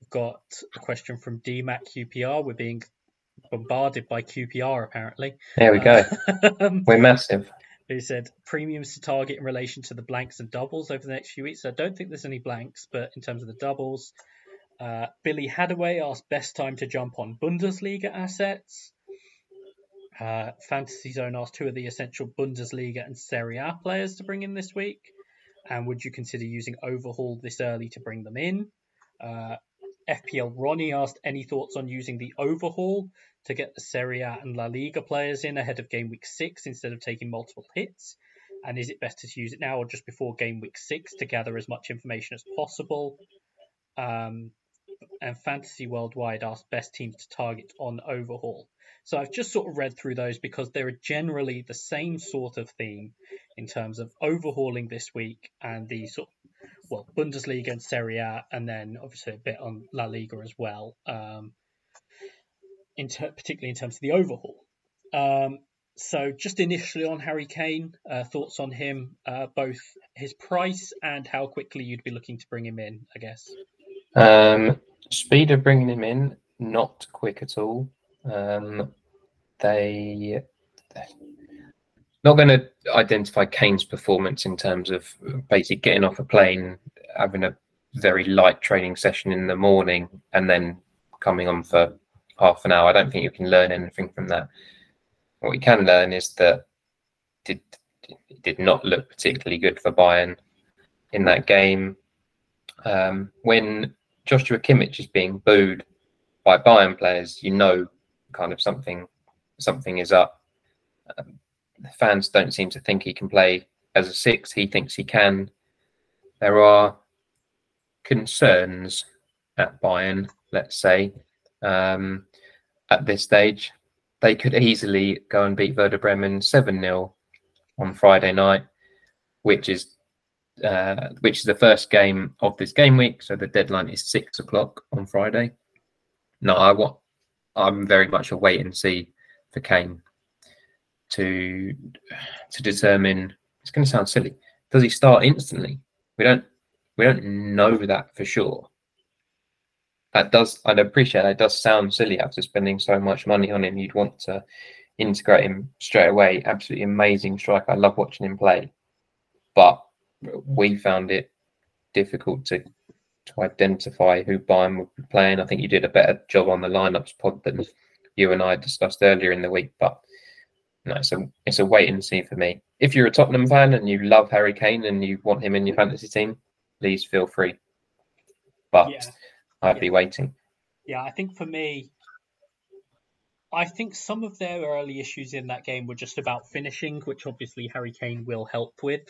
we've got a question from DMAC QPR. We're being bombarded by QPR apparently. There we go. Um, [LAUGHS] We're massive who said premiums to target in relation to the blanks and doubles over the next few weeks. So I don't think there's any blanks, but in terms of the doubles, uh, Billy Hadaway asked best time to jump on Bundesliga assets. Uh, Fantasy Zone asked who are the essential Bundesliga and Serie A players to bring in this week, and would you consider using Overhaul this early to bring them in? Uh, FPL Ronnie asked any thoughts on using the Overhaul to get the Serie A and La Liga players in ahead of game week six instead of taking multiple hits? And is it best to use it now or just before game week six to gather as much information as possible? Um, and Fantasy Worldwide asked best teams to target on overhaul. So I've just sort of read through those because they're generally the same sort of theme in terms of overhauling this week and the sort of, well, Bundesliga and Serie A, and then obviously a bit on La Liga as well. Um, in ter- particularly in terms of the overhaul. Um, so, just initially on Harry Kane, uh, thoughts on him, uh, both his price and how quickly you'd be looking to bring him in, I guess. Um, speed of bringing him in, not quick at all. Um, they not going to identify Kane's performance in terms of basically getting off a plane, having a very light training session in the morning, and then coming on for half an hour. I don't think you can learn anything from that. What you can learn is that did did not look particularly good for Bayern in that game. Um, when Joshua Kimmich is being booed by Bayern players, you know kind of something something is up. Um, fans don't seem to think he can play as a six. He thinks he can. There are concerns at Bayern, let's say, um, at this stage. They could easily go and beat Werder Bremen 7 0 on Friday night, which is uh, which is the first game of this game week. So the deadline is six o'clock on Friday. No, I want. I'm very much a wait and see for Kane to to determine. It's going to sound silly. Does he start instantly? We don't we don't know that for sure. That does I'd appreciate that. It does sound silly after spending so much money on him. You'd want to integrate him straight away. Absolutely amazing striker. I love watching him play, but we found it difficult to to identify who Bayern would be playing. I think you did a better job on the lineups pod than you and I discussed earlier in the week, but no, it's a it's a wait and see for me. If you're a Tottenham fan and you love Harry Kane and you want him in your fantasy team, please feel free. But yeah. I'd yeah. be waiting. Yeah, I think for me, I think some of their early issues in that game were just about finishing, which obviously Harry Kane will help with.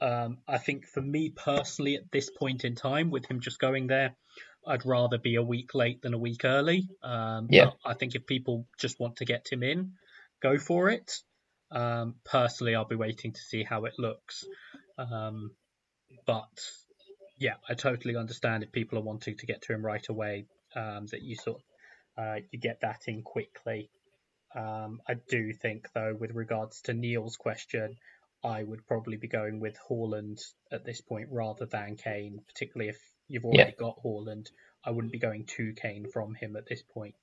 Um, I think for me personally, at this point in time, with him just going there, I'd rather be a week late than a week early. Um, yeah. I think if people just want to get him in, go for it. Um, personally, I'll be waiting to see how it looks. Um, but yeah, I totally understand if people are wanting to get to him right away, um, that you sort uh, you get that in quickly. Um, I do think, though, with regards to Neil's question, I would probably be going with Haaland at this point rather than Kane, particularly if you've already yeah. got Haaland. I wouldn't be going to Kane from him at this point.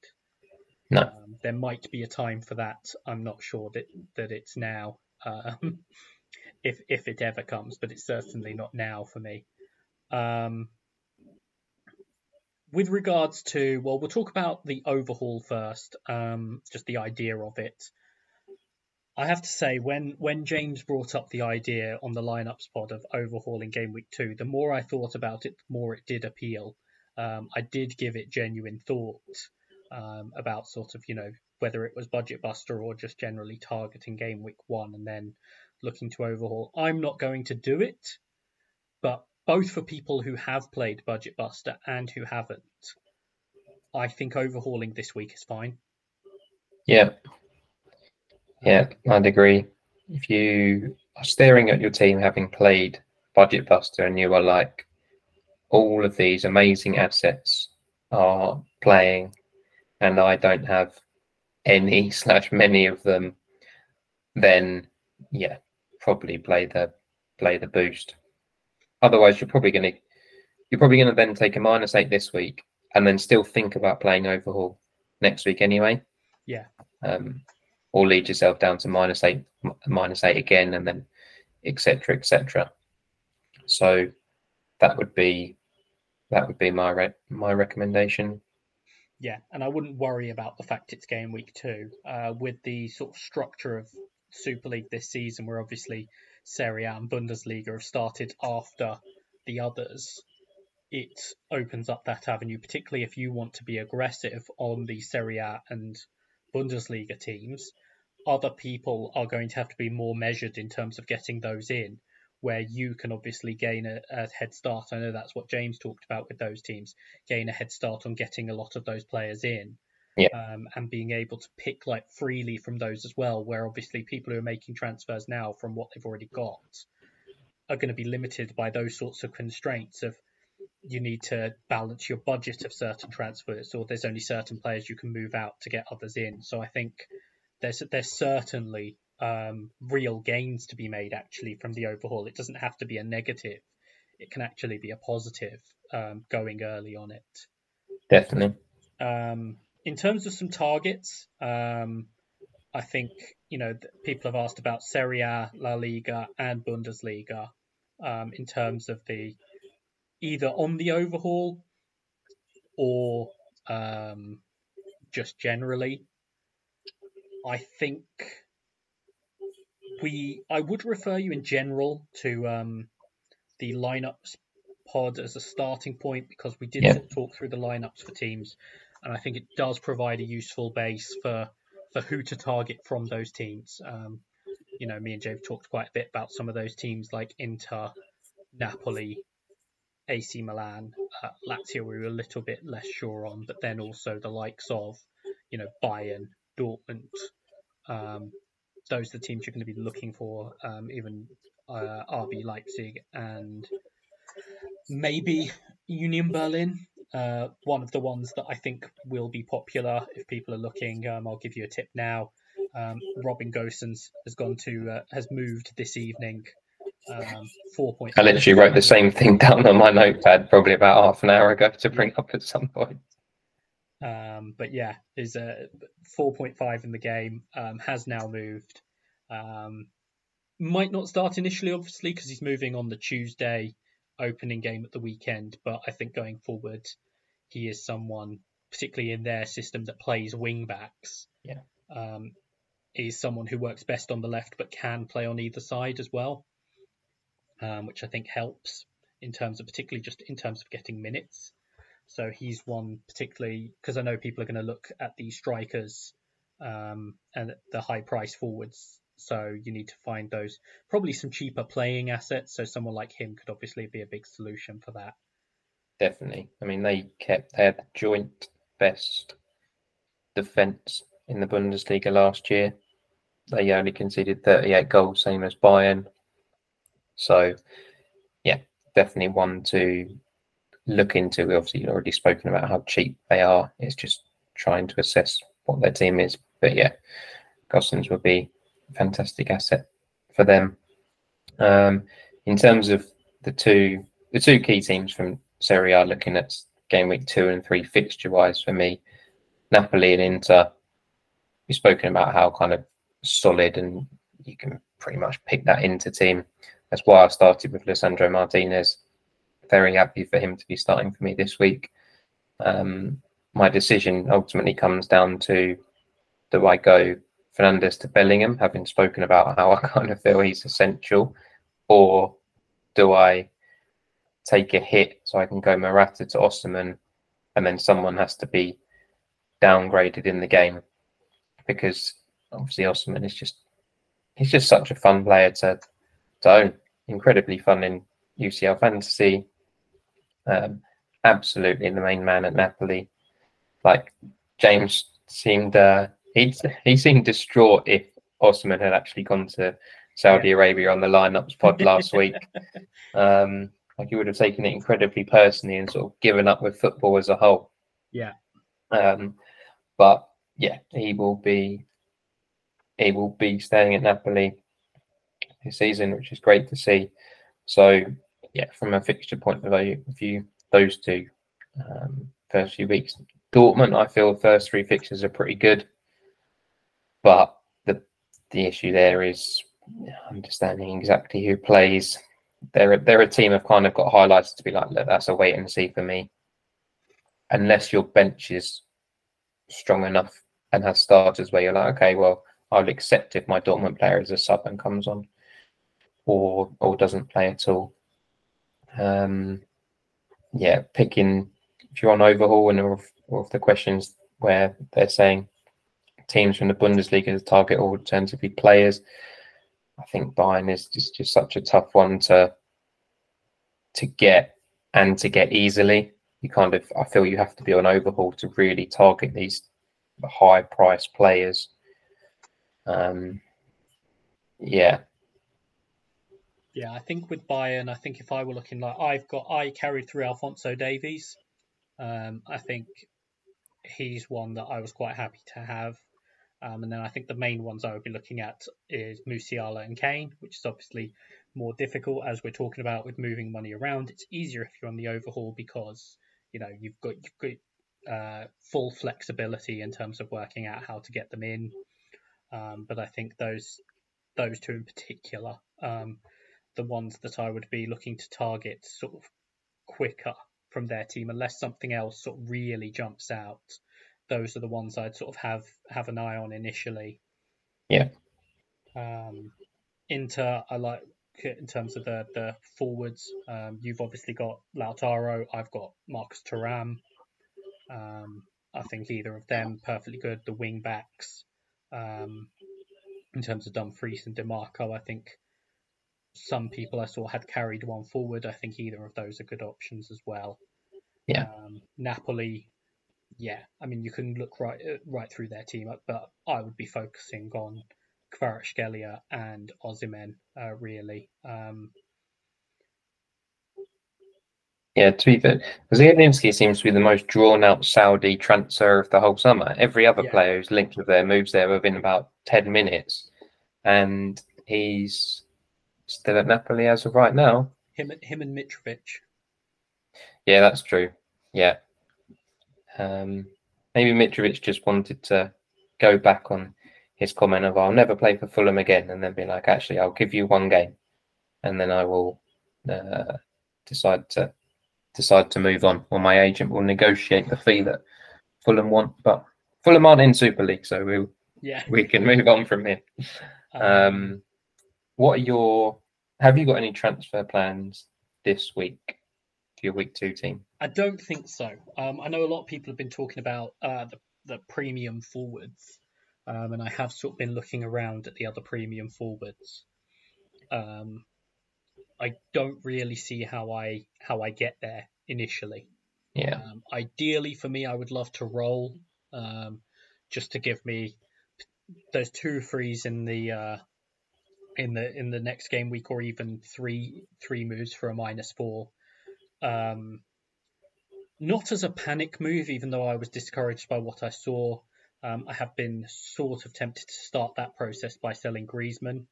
No. Um, there might be a time for that. I'm not sure that that it's now, um, [LAUGHS] if if it ever comes, but it's certainly not now for me. Um, with regards to, well, we'll talk about the overhaul first, um, just the idea of it. I have to say, when when James brought up the idea on the lineups pod of overhauling game week two, the more I thought about it, the more it did appeal. Um, I did give it genuine thought um, about sort of, you know, whether it was Budget Buster or just generally targeting game week one and then looking to overhaul. I'm not going to do it, but both for people who have played Budget Buster and who haven't, I think overhauling this week is fine. Yeah. Yeah, I'd agree. If you are staring at your team having played Budget Buster and you are like, all of these amazing assets are playing and I don't have any [LAUGHS] slash many of them, then yeah, probably play the play the boost. Otherwise, you're probably gonna you're probably gonna then take a minus eight this week and then still think about playing overhaul next week anyway. Yeah. Um, or lead yourself down to minus eight, minus eight again, and then etc. etc. So that would be that would be my re- my recommendation. Yeah, and I wouldn't worry about the fact it's game week two. Uh, with the sort of structure of Super League this season, where obviously Serie A and Bundesliga have started after the others, it opens up that avenue, particularly if you want to be aggressive on the Serie A and Bundesliga teams. Other people are going to have to be more measured in terms of getting those in where you can obviously gain a, a, head start. I know that's what James talked about with those teams, gain a head start on getting a lot of those players in. Yeah. Um, and being able to pick like freely from those as well, where obviously people who are making transfers now from what they've already got are going to be limited by those sorts of constraints of you need to balance your budget of certain transfers, or there's only certain players you can move out to get others in. So I think there's there's certainly um, real gains to be made actually from the overhaul. It doesn't have to be a negative; it can actually be a positive um, going early on it. Definitely. Um, in terms of some targets, um, I think you know people have asked about Serie A, La Liga, and Bundesliga um, in terms of the either on the overhaul or um, just generally. I think we I would refer you in general to um, the lineups pod as a starting point because we did Yeah. talk through the lineups for teams, and I think it does provide a useful base for for who to target from those teams. Um, you know, me and James talked quite a bit about some of those teams like Inter, Napoli, AC Milan, uh, Lazio. We were a little bit less sure on, but then also the likes of, you know, Bayern, Dortmund. Um, those are the teams you're going to be looking for. Um, even uh, RB Leipzig and maybe Union Berlin. Uh, one of the ones that I think will be popular if people are looking. Um, I'll give you a tip now. Um, Robin Gosens has gone to uh, has moved this evening. Um, four point. I literally wrote the same thing down on my notepad probably about half an hour ago to bring up at some point. Um, but yeah, is a 4.5 in the game. Um, has now moved. Um, might not start initially, obviously, because he's moving on the Tuesday opening game at the weekend. But I think going forward, he is someone, particularly in their system that plays wing backs. Yeah. Um, is someone who works best on the left, but can play on either side as well, um, which I think helps in terms of particularly just in terms of getting minutes. So he's one particularly because I know people are going to look at the strikers um, and the high price forwards. So you need to find those probably some cheaper playing assets. So someone like him could obviously be a big solution for that. Definitely. I mean, they kept they had the joint best defense in the Bundesliga last year. They only conceded 38 goals, same as Bayern. So, yeah, definitely one to look into. We obviously already spoken about how cheap they are. It's just trying to assess what their team is. But yeah, Gosens would be a fantastic asset for them. Um, in terms of the two the two key teams from Serie A looking at game week two and three fixture wise for me, Napoli and Inter. We've spoken about how kind of solid and you can pretty much pick that Inter team. That's why I started with Lisandro Martinez. Very happy for him to be starting for me this week. Um, my decision ultimately comes down to do I go Fernandez to Bellingham, having spoken about how [LAUGHS] I kind of feel he's essential, or do I take a hit so I can go Morata to Osimhen, and then someone has to be downgraded in the game because obviously Osimhen is just he's just such a fun player to own. Incredibly fun in UCL fantasy. Um, absolutely the main man at Napoli. Like James seemed uh, he he seemed distraught if Osimhen had actually gone to Saudi Arabia on the lineups pod last week. [LAUGHS] Um, like he would have taken it incredibly personally and sort of given up with football as a whole. Yeah. Um, but yeah, he will be he will be staying at Napoli season, which is great to see. So yeah, from a fixture point of view, those two um, first few weeks, Dortmund, I feel the first three fixtures are pretty good, but the the issue there is understanding exactly who plays. They're they're a team have kind of got highlights to be like, look, that's a wait and see for me. Unless your bench is strong enough and has starters where you're like, okay, well, I'll accept if my Dortmund player is a sub and comes on, or or doesn't play at all. Um, yeah, picking if you're on overhaul and if the questions where they're saying teams from the Bundesliga target alternatively players, I think Bayern is just, just such a tough one to to get and to get easily. You kind of I feel you have to be on overhaul to really target these high price players. Um, yeah, Yeah, I think with Bayern, I think if I were looking like I've got, I carried through Alphonso Davies. Um, I think he's one that I was quite happy to have. Um, and then I think the main ones I would be looking at is Musiala and Kane, which is obviously more difficult as we're talking about with moving money around. It's easier if you're on the overhaul because you know you've got you've got uh, full flexibility in terms of working out how to get them in. Um, but I think those those two in particular, um, the ones that I would be looking to target sort of quicker from their team, unless something else sort of really jumps out. Those are the ones I'd sort of have have an eye on initially. Yeah. Um, Inter, I like in terms of the the forwards. Um, you've obviously got Lautaro. I've got Marcus Thuram. Um, I think either of them perfectly good. The wing backs, um, in terms of Dumfries and Dimarco, I think some people I saw had carried one forward. I think either of those are good options as well. Yeah. Um, Napoli, yeah. I mean, you can look right uh, right through their team, but I would be focusing on Kvaratskhelia and Osimhen, uh, really. Um, Yeah, to be fair, Zielinski seems to be the most drawn out Saudi transfer of the whole summer. Every other Yeah. player who's linked with their moves there within about 10 minutes. And he's still at Napoli as of right now. him, him and Mitrovic. Yeah, that's true. Yeah. Um, maybe Mitrovic just wanted to go back on his comment of I'll never play for Fulham again and then be like, actually, I'll give you one game and then I will uh, decide to decide to move on or my agent will negotiate the fee that Fulham want. But Fulham aren't in Super League, so we Yeah. we can move on from here. [LAUGHS] Um, what are your have you got any transfer plans this week for your week two team? I don't think so. Um, I know a lot of people have been talking about uh, the, the premium forwards, um, and I have sort of been looking around at the other premium forwards. Um, I don't really see how I how I get there initially. Yeah. Um, ideally, for me, I would love to roll, um, just to give me those two frees in the uh, in the in the next game week, or even three three moves for a minus four. Um, not as a panic move, even though I was discouraged by what I saw. Um, I have been sort of tempted to start that process by selling Griezmann.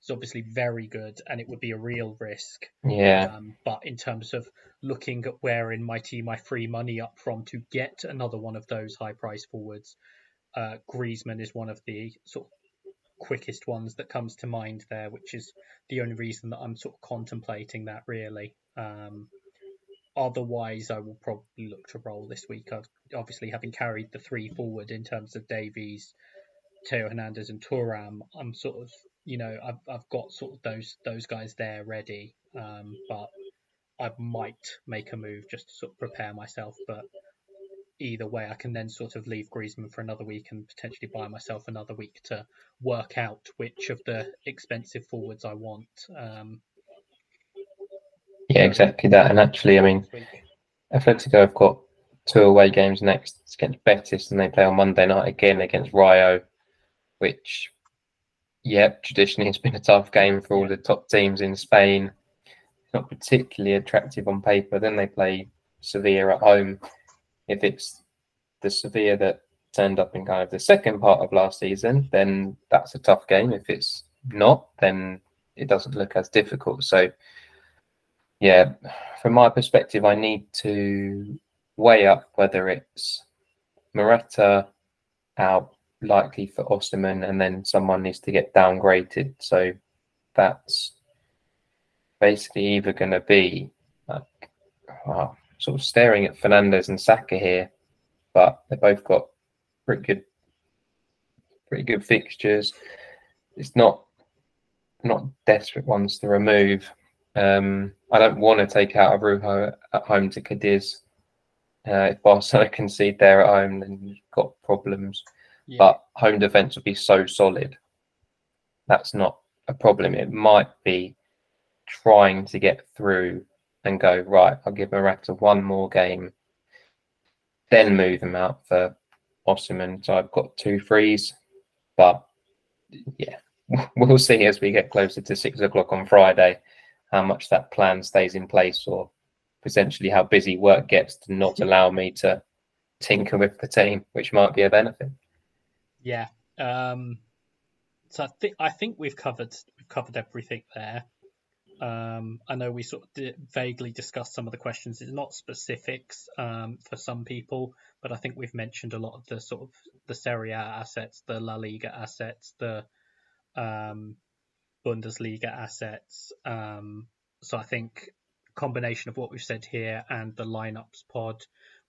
It's obviously very good, and it would be a real risk. Yeah. Um, but in terms of looking at where in my team I free money up from to get another one of those high price forwards, uh, Griezmann is one of the sort of quickest ones that comes to mind there, which is the only reason that I'm sort of contemplating that really. Um, otherwise, I will probably look to roll this week. I've obviously having carried the three forward in terms of Davies, Theo Hernandez, and Thuram. I'm sort of you know I've I've got sort of those those guys there ready, um, but I might make a move just to sort of prepare myself. But either way, I can then sort of leave Griezmann for another week and potentially buy myself another week to work out which of the expensive forwards I want. Um, Yeah, exactly that. And actually, I mean. Atletico have got two away games next It's against Betis, and they play on Monday night again against Rayo, which, yeah, traditionally has been a tough game for all the top teams in Spain. Not particularly attractive on paper. Then they play Sevilla at home. If it's the Sevilla that turned up in kind of the second part of last season, then that's a tough game. If it's not, then it doesn't look as difficult. So, yeah, from my perspective, I need to weigh up whether it's Morata out likely for Osimhen and then someone needs to get downgraded. So that's basically either going to be like, wow, sort of staring at Fernandez and Saka here, but they both got pretty good, pretty good fixtures. It's not not desperate ones to remove. Um, I don't want to take out Araujo at home to Cadiz. Uh, if Barcelona [LAUGHS] concede there at home, then you've got problems. Yeah. But home defence will be so solid. That's not a problem. It might be trying to get through and go, right, I'll give Morata one more game, then move him out for Osimhen. So I've got two frees. But yeah, [LAUGHS] we'll see as we get closer to six o'clock on Friday how much that plan stays in place or potentially how busy work gets to not allow me to tinker with the team, which might be a benefit. Yeah. Um, so I think I think we've covered we've covered everything there. Um, I know we sort of di- vaguely discussed some of the questions. It's not specifics um, for some people, but I think we've mentioned a lot of the sort of the Serie A assets, the La Liga assets, the um, Bundesliga assets. Um, so I think combination of what we've said here and the lineups pod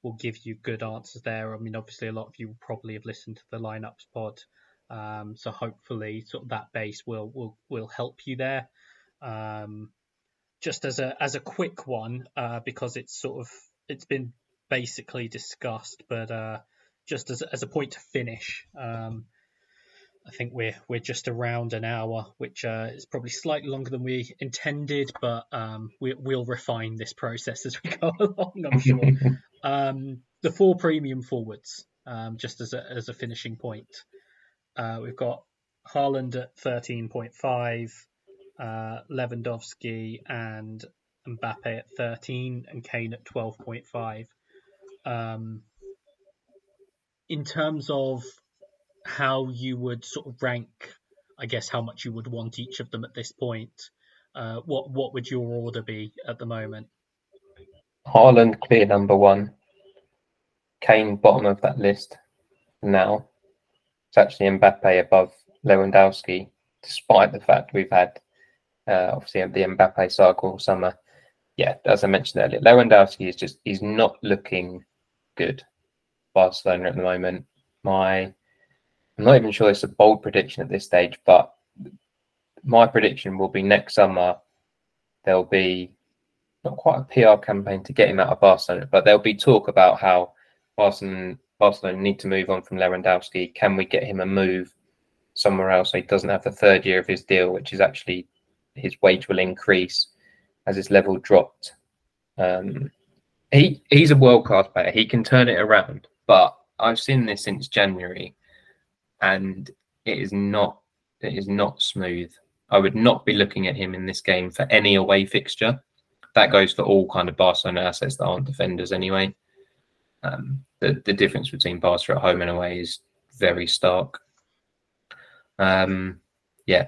will give you good answers there. I mean, obviously, a lot of you probably have listened to the lineups pod, um, so hopefully, sort of that base will will will help you there. Um, just as a as a quick one, uh, because it's sort of it's been basically discussed, but uh, just as as a point to finish. Um, I think we're we're just around an hour, which uh, is probably slightly longer than we intended, but um, we, will refine this process as we go [LAUGHS] along. I'm sure. [LAUGHS] um, the four premium forwards, um, just as a as a finishing point, uh, we've got Haaland at 13.5, uh, Lewandowski and Mbappe at 13, and Kane at 12.5. Um, in terms of how you would sort of rank, I guess, how much you would want each of them at this point. Uh, what what would your order be at the moment? Haaland clear number one. Kane bottom of that list now. It's actually Mbappe above Lewandowski, despite the fact we've had uh, obviously the Mbappe cycle summer. Yeah, as I mentioned earlier, Lewandowski is just he's not looking good. Barcelona at the moment. My I'm not even sure it's a bold prediction at this stage, but my prediction will be next summer there'll be not quite a PR campaign to get him out of Barcelona, but there'll be talk about how Barcelona, Barcelona need to move on from Lewandowski. Can we get him a move somewhere else so he doesn't have the third year of his deal, which is actually his wage will increase as his level dropped. Um, he he's a world class player. He can turn it around, but I've seen this since January and it is not it is not smooth. I would not be looking at him in this game for any away fixture. That goes for all kind of Barcelona assets that aren't defenders anyway. Um, the the difference between Barca at home and away is very stark. Um, yeah,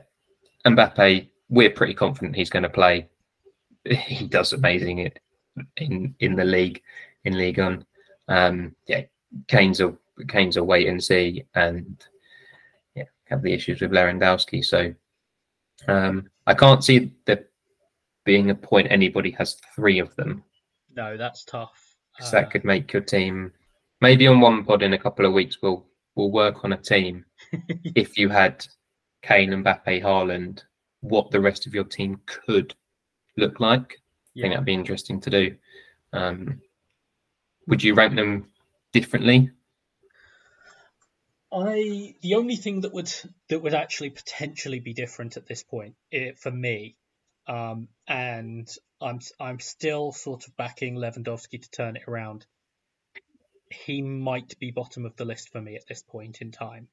Mbappe, we're pretty confident he's going to play. He does amazing it in in the league in Ligue 1. Um, yeah, Kane's a Kane's a wait and see, and yeah, have the issues with Lewandowski. So um, I can't see there being a point anybody has three of them. No, that's tough. Because uh, that could make your team. Maybe on one pod in a couple of weeks, we'll we'll work on a team. [LAUGHS] if you had Kane, Mbappe, Haaland, what the rest of your team could look like. Yeah. I think that'd be interesting to do. Um, would you rank them differently? I the only thing that would that would actually potentially be different at this point it, eh, for me, um, and I'm I'm still sort of backing Lewandowski to turn it around. He might be bottom of the list for me at this point in time.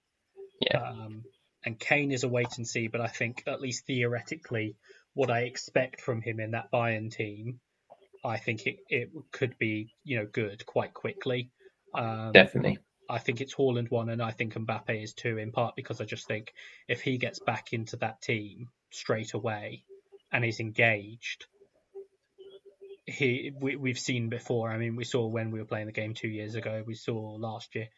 Yeah. Um, and Kane is a wait and see, but I think at least theoretically, what I expect from him in that Bayern team, I think it, it could be you know good quite quickly. Um, Definitely. I think it's Haaland one, and I think Mbappe is two. In part because I just think if he gets back into that team straight away and is engaged, he we, we've seen before. I mean, we saw when we were playing the game two years ago. We saw last year.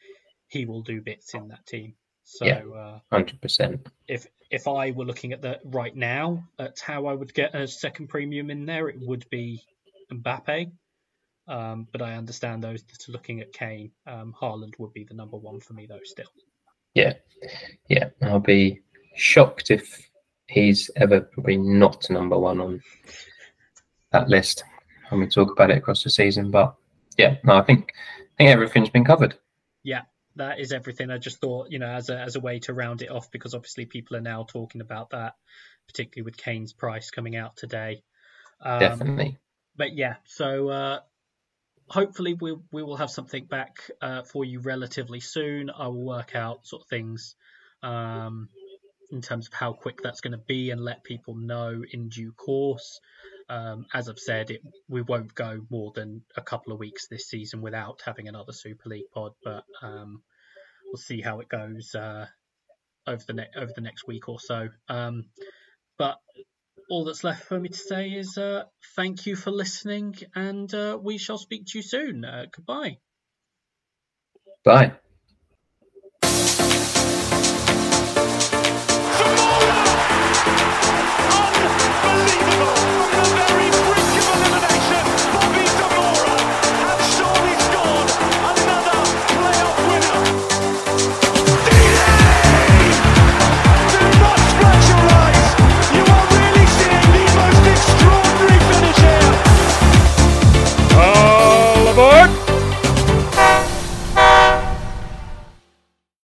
He will do bits in that team. So, yeah, uh, hundred uh, percent. If if I were looking at the right now at how I would get a second premium in there, it would be Mbappe. Um, but I understand those that are looking at Kane. Um, Haaland would be the number one for me, though, still. Yeah. Yeah. I'll be shocked if he's ever probably not number one on that list when we talk about it across the season. But yeah, no, I think I think everything's been covered. Yeah, that is everything. I just thought, you know, as a as a way to round it off, because obviously people are now talking about that, particularly with Kane's price coming out today. Um, Definitely. But yeah, so uh, hopefully we we will have something back uh, for you relatively soon. I will work out sort of things um, in terms of how quick that's going to be and let people know in due course. Um, as I've said, it, we won't go more than a couple of weeks this season without having another Super League pod, but um, we'll see how it goes uh, over the over the next week or so. Um, but all that's left for me to say is uh, thank you for listening, and uh, we shall speak to you soon. Uh, goodbye. Bye.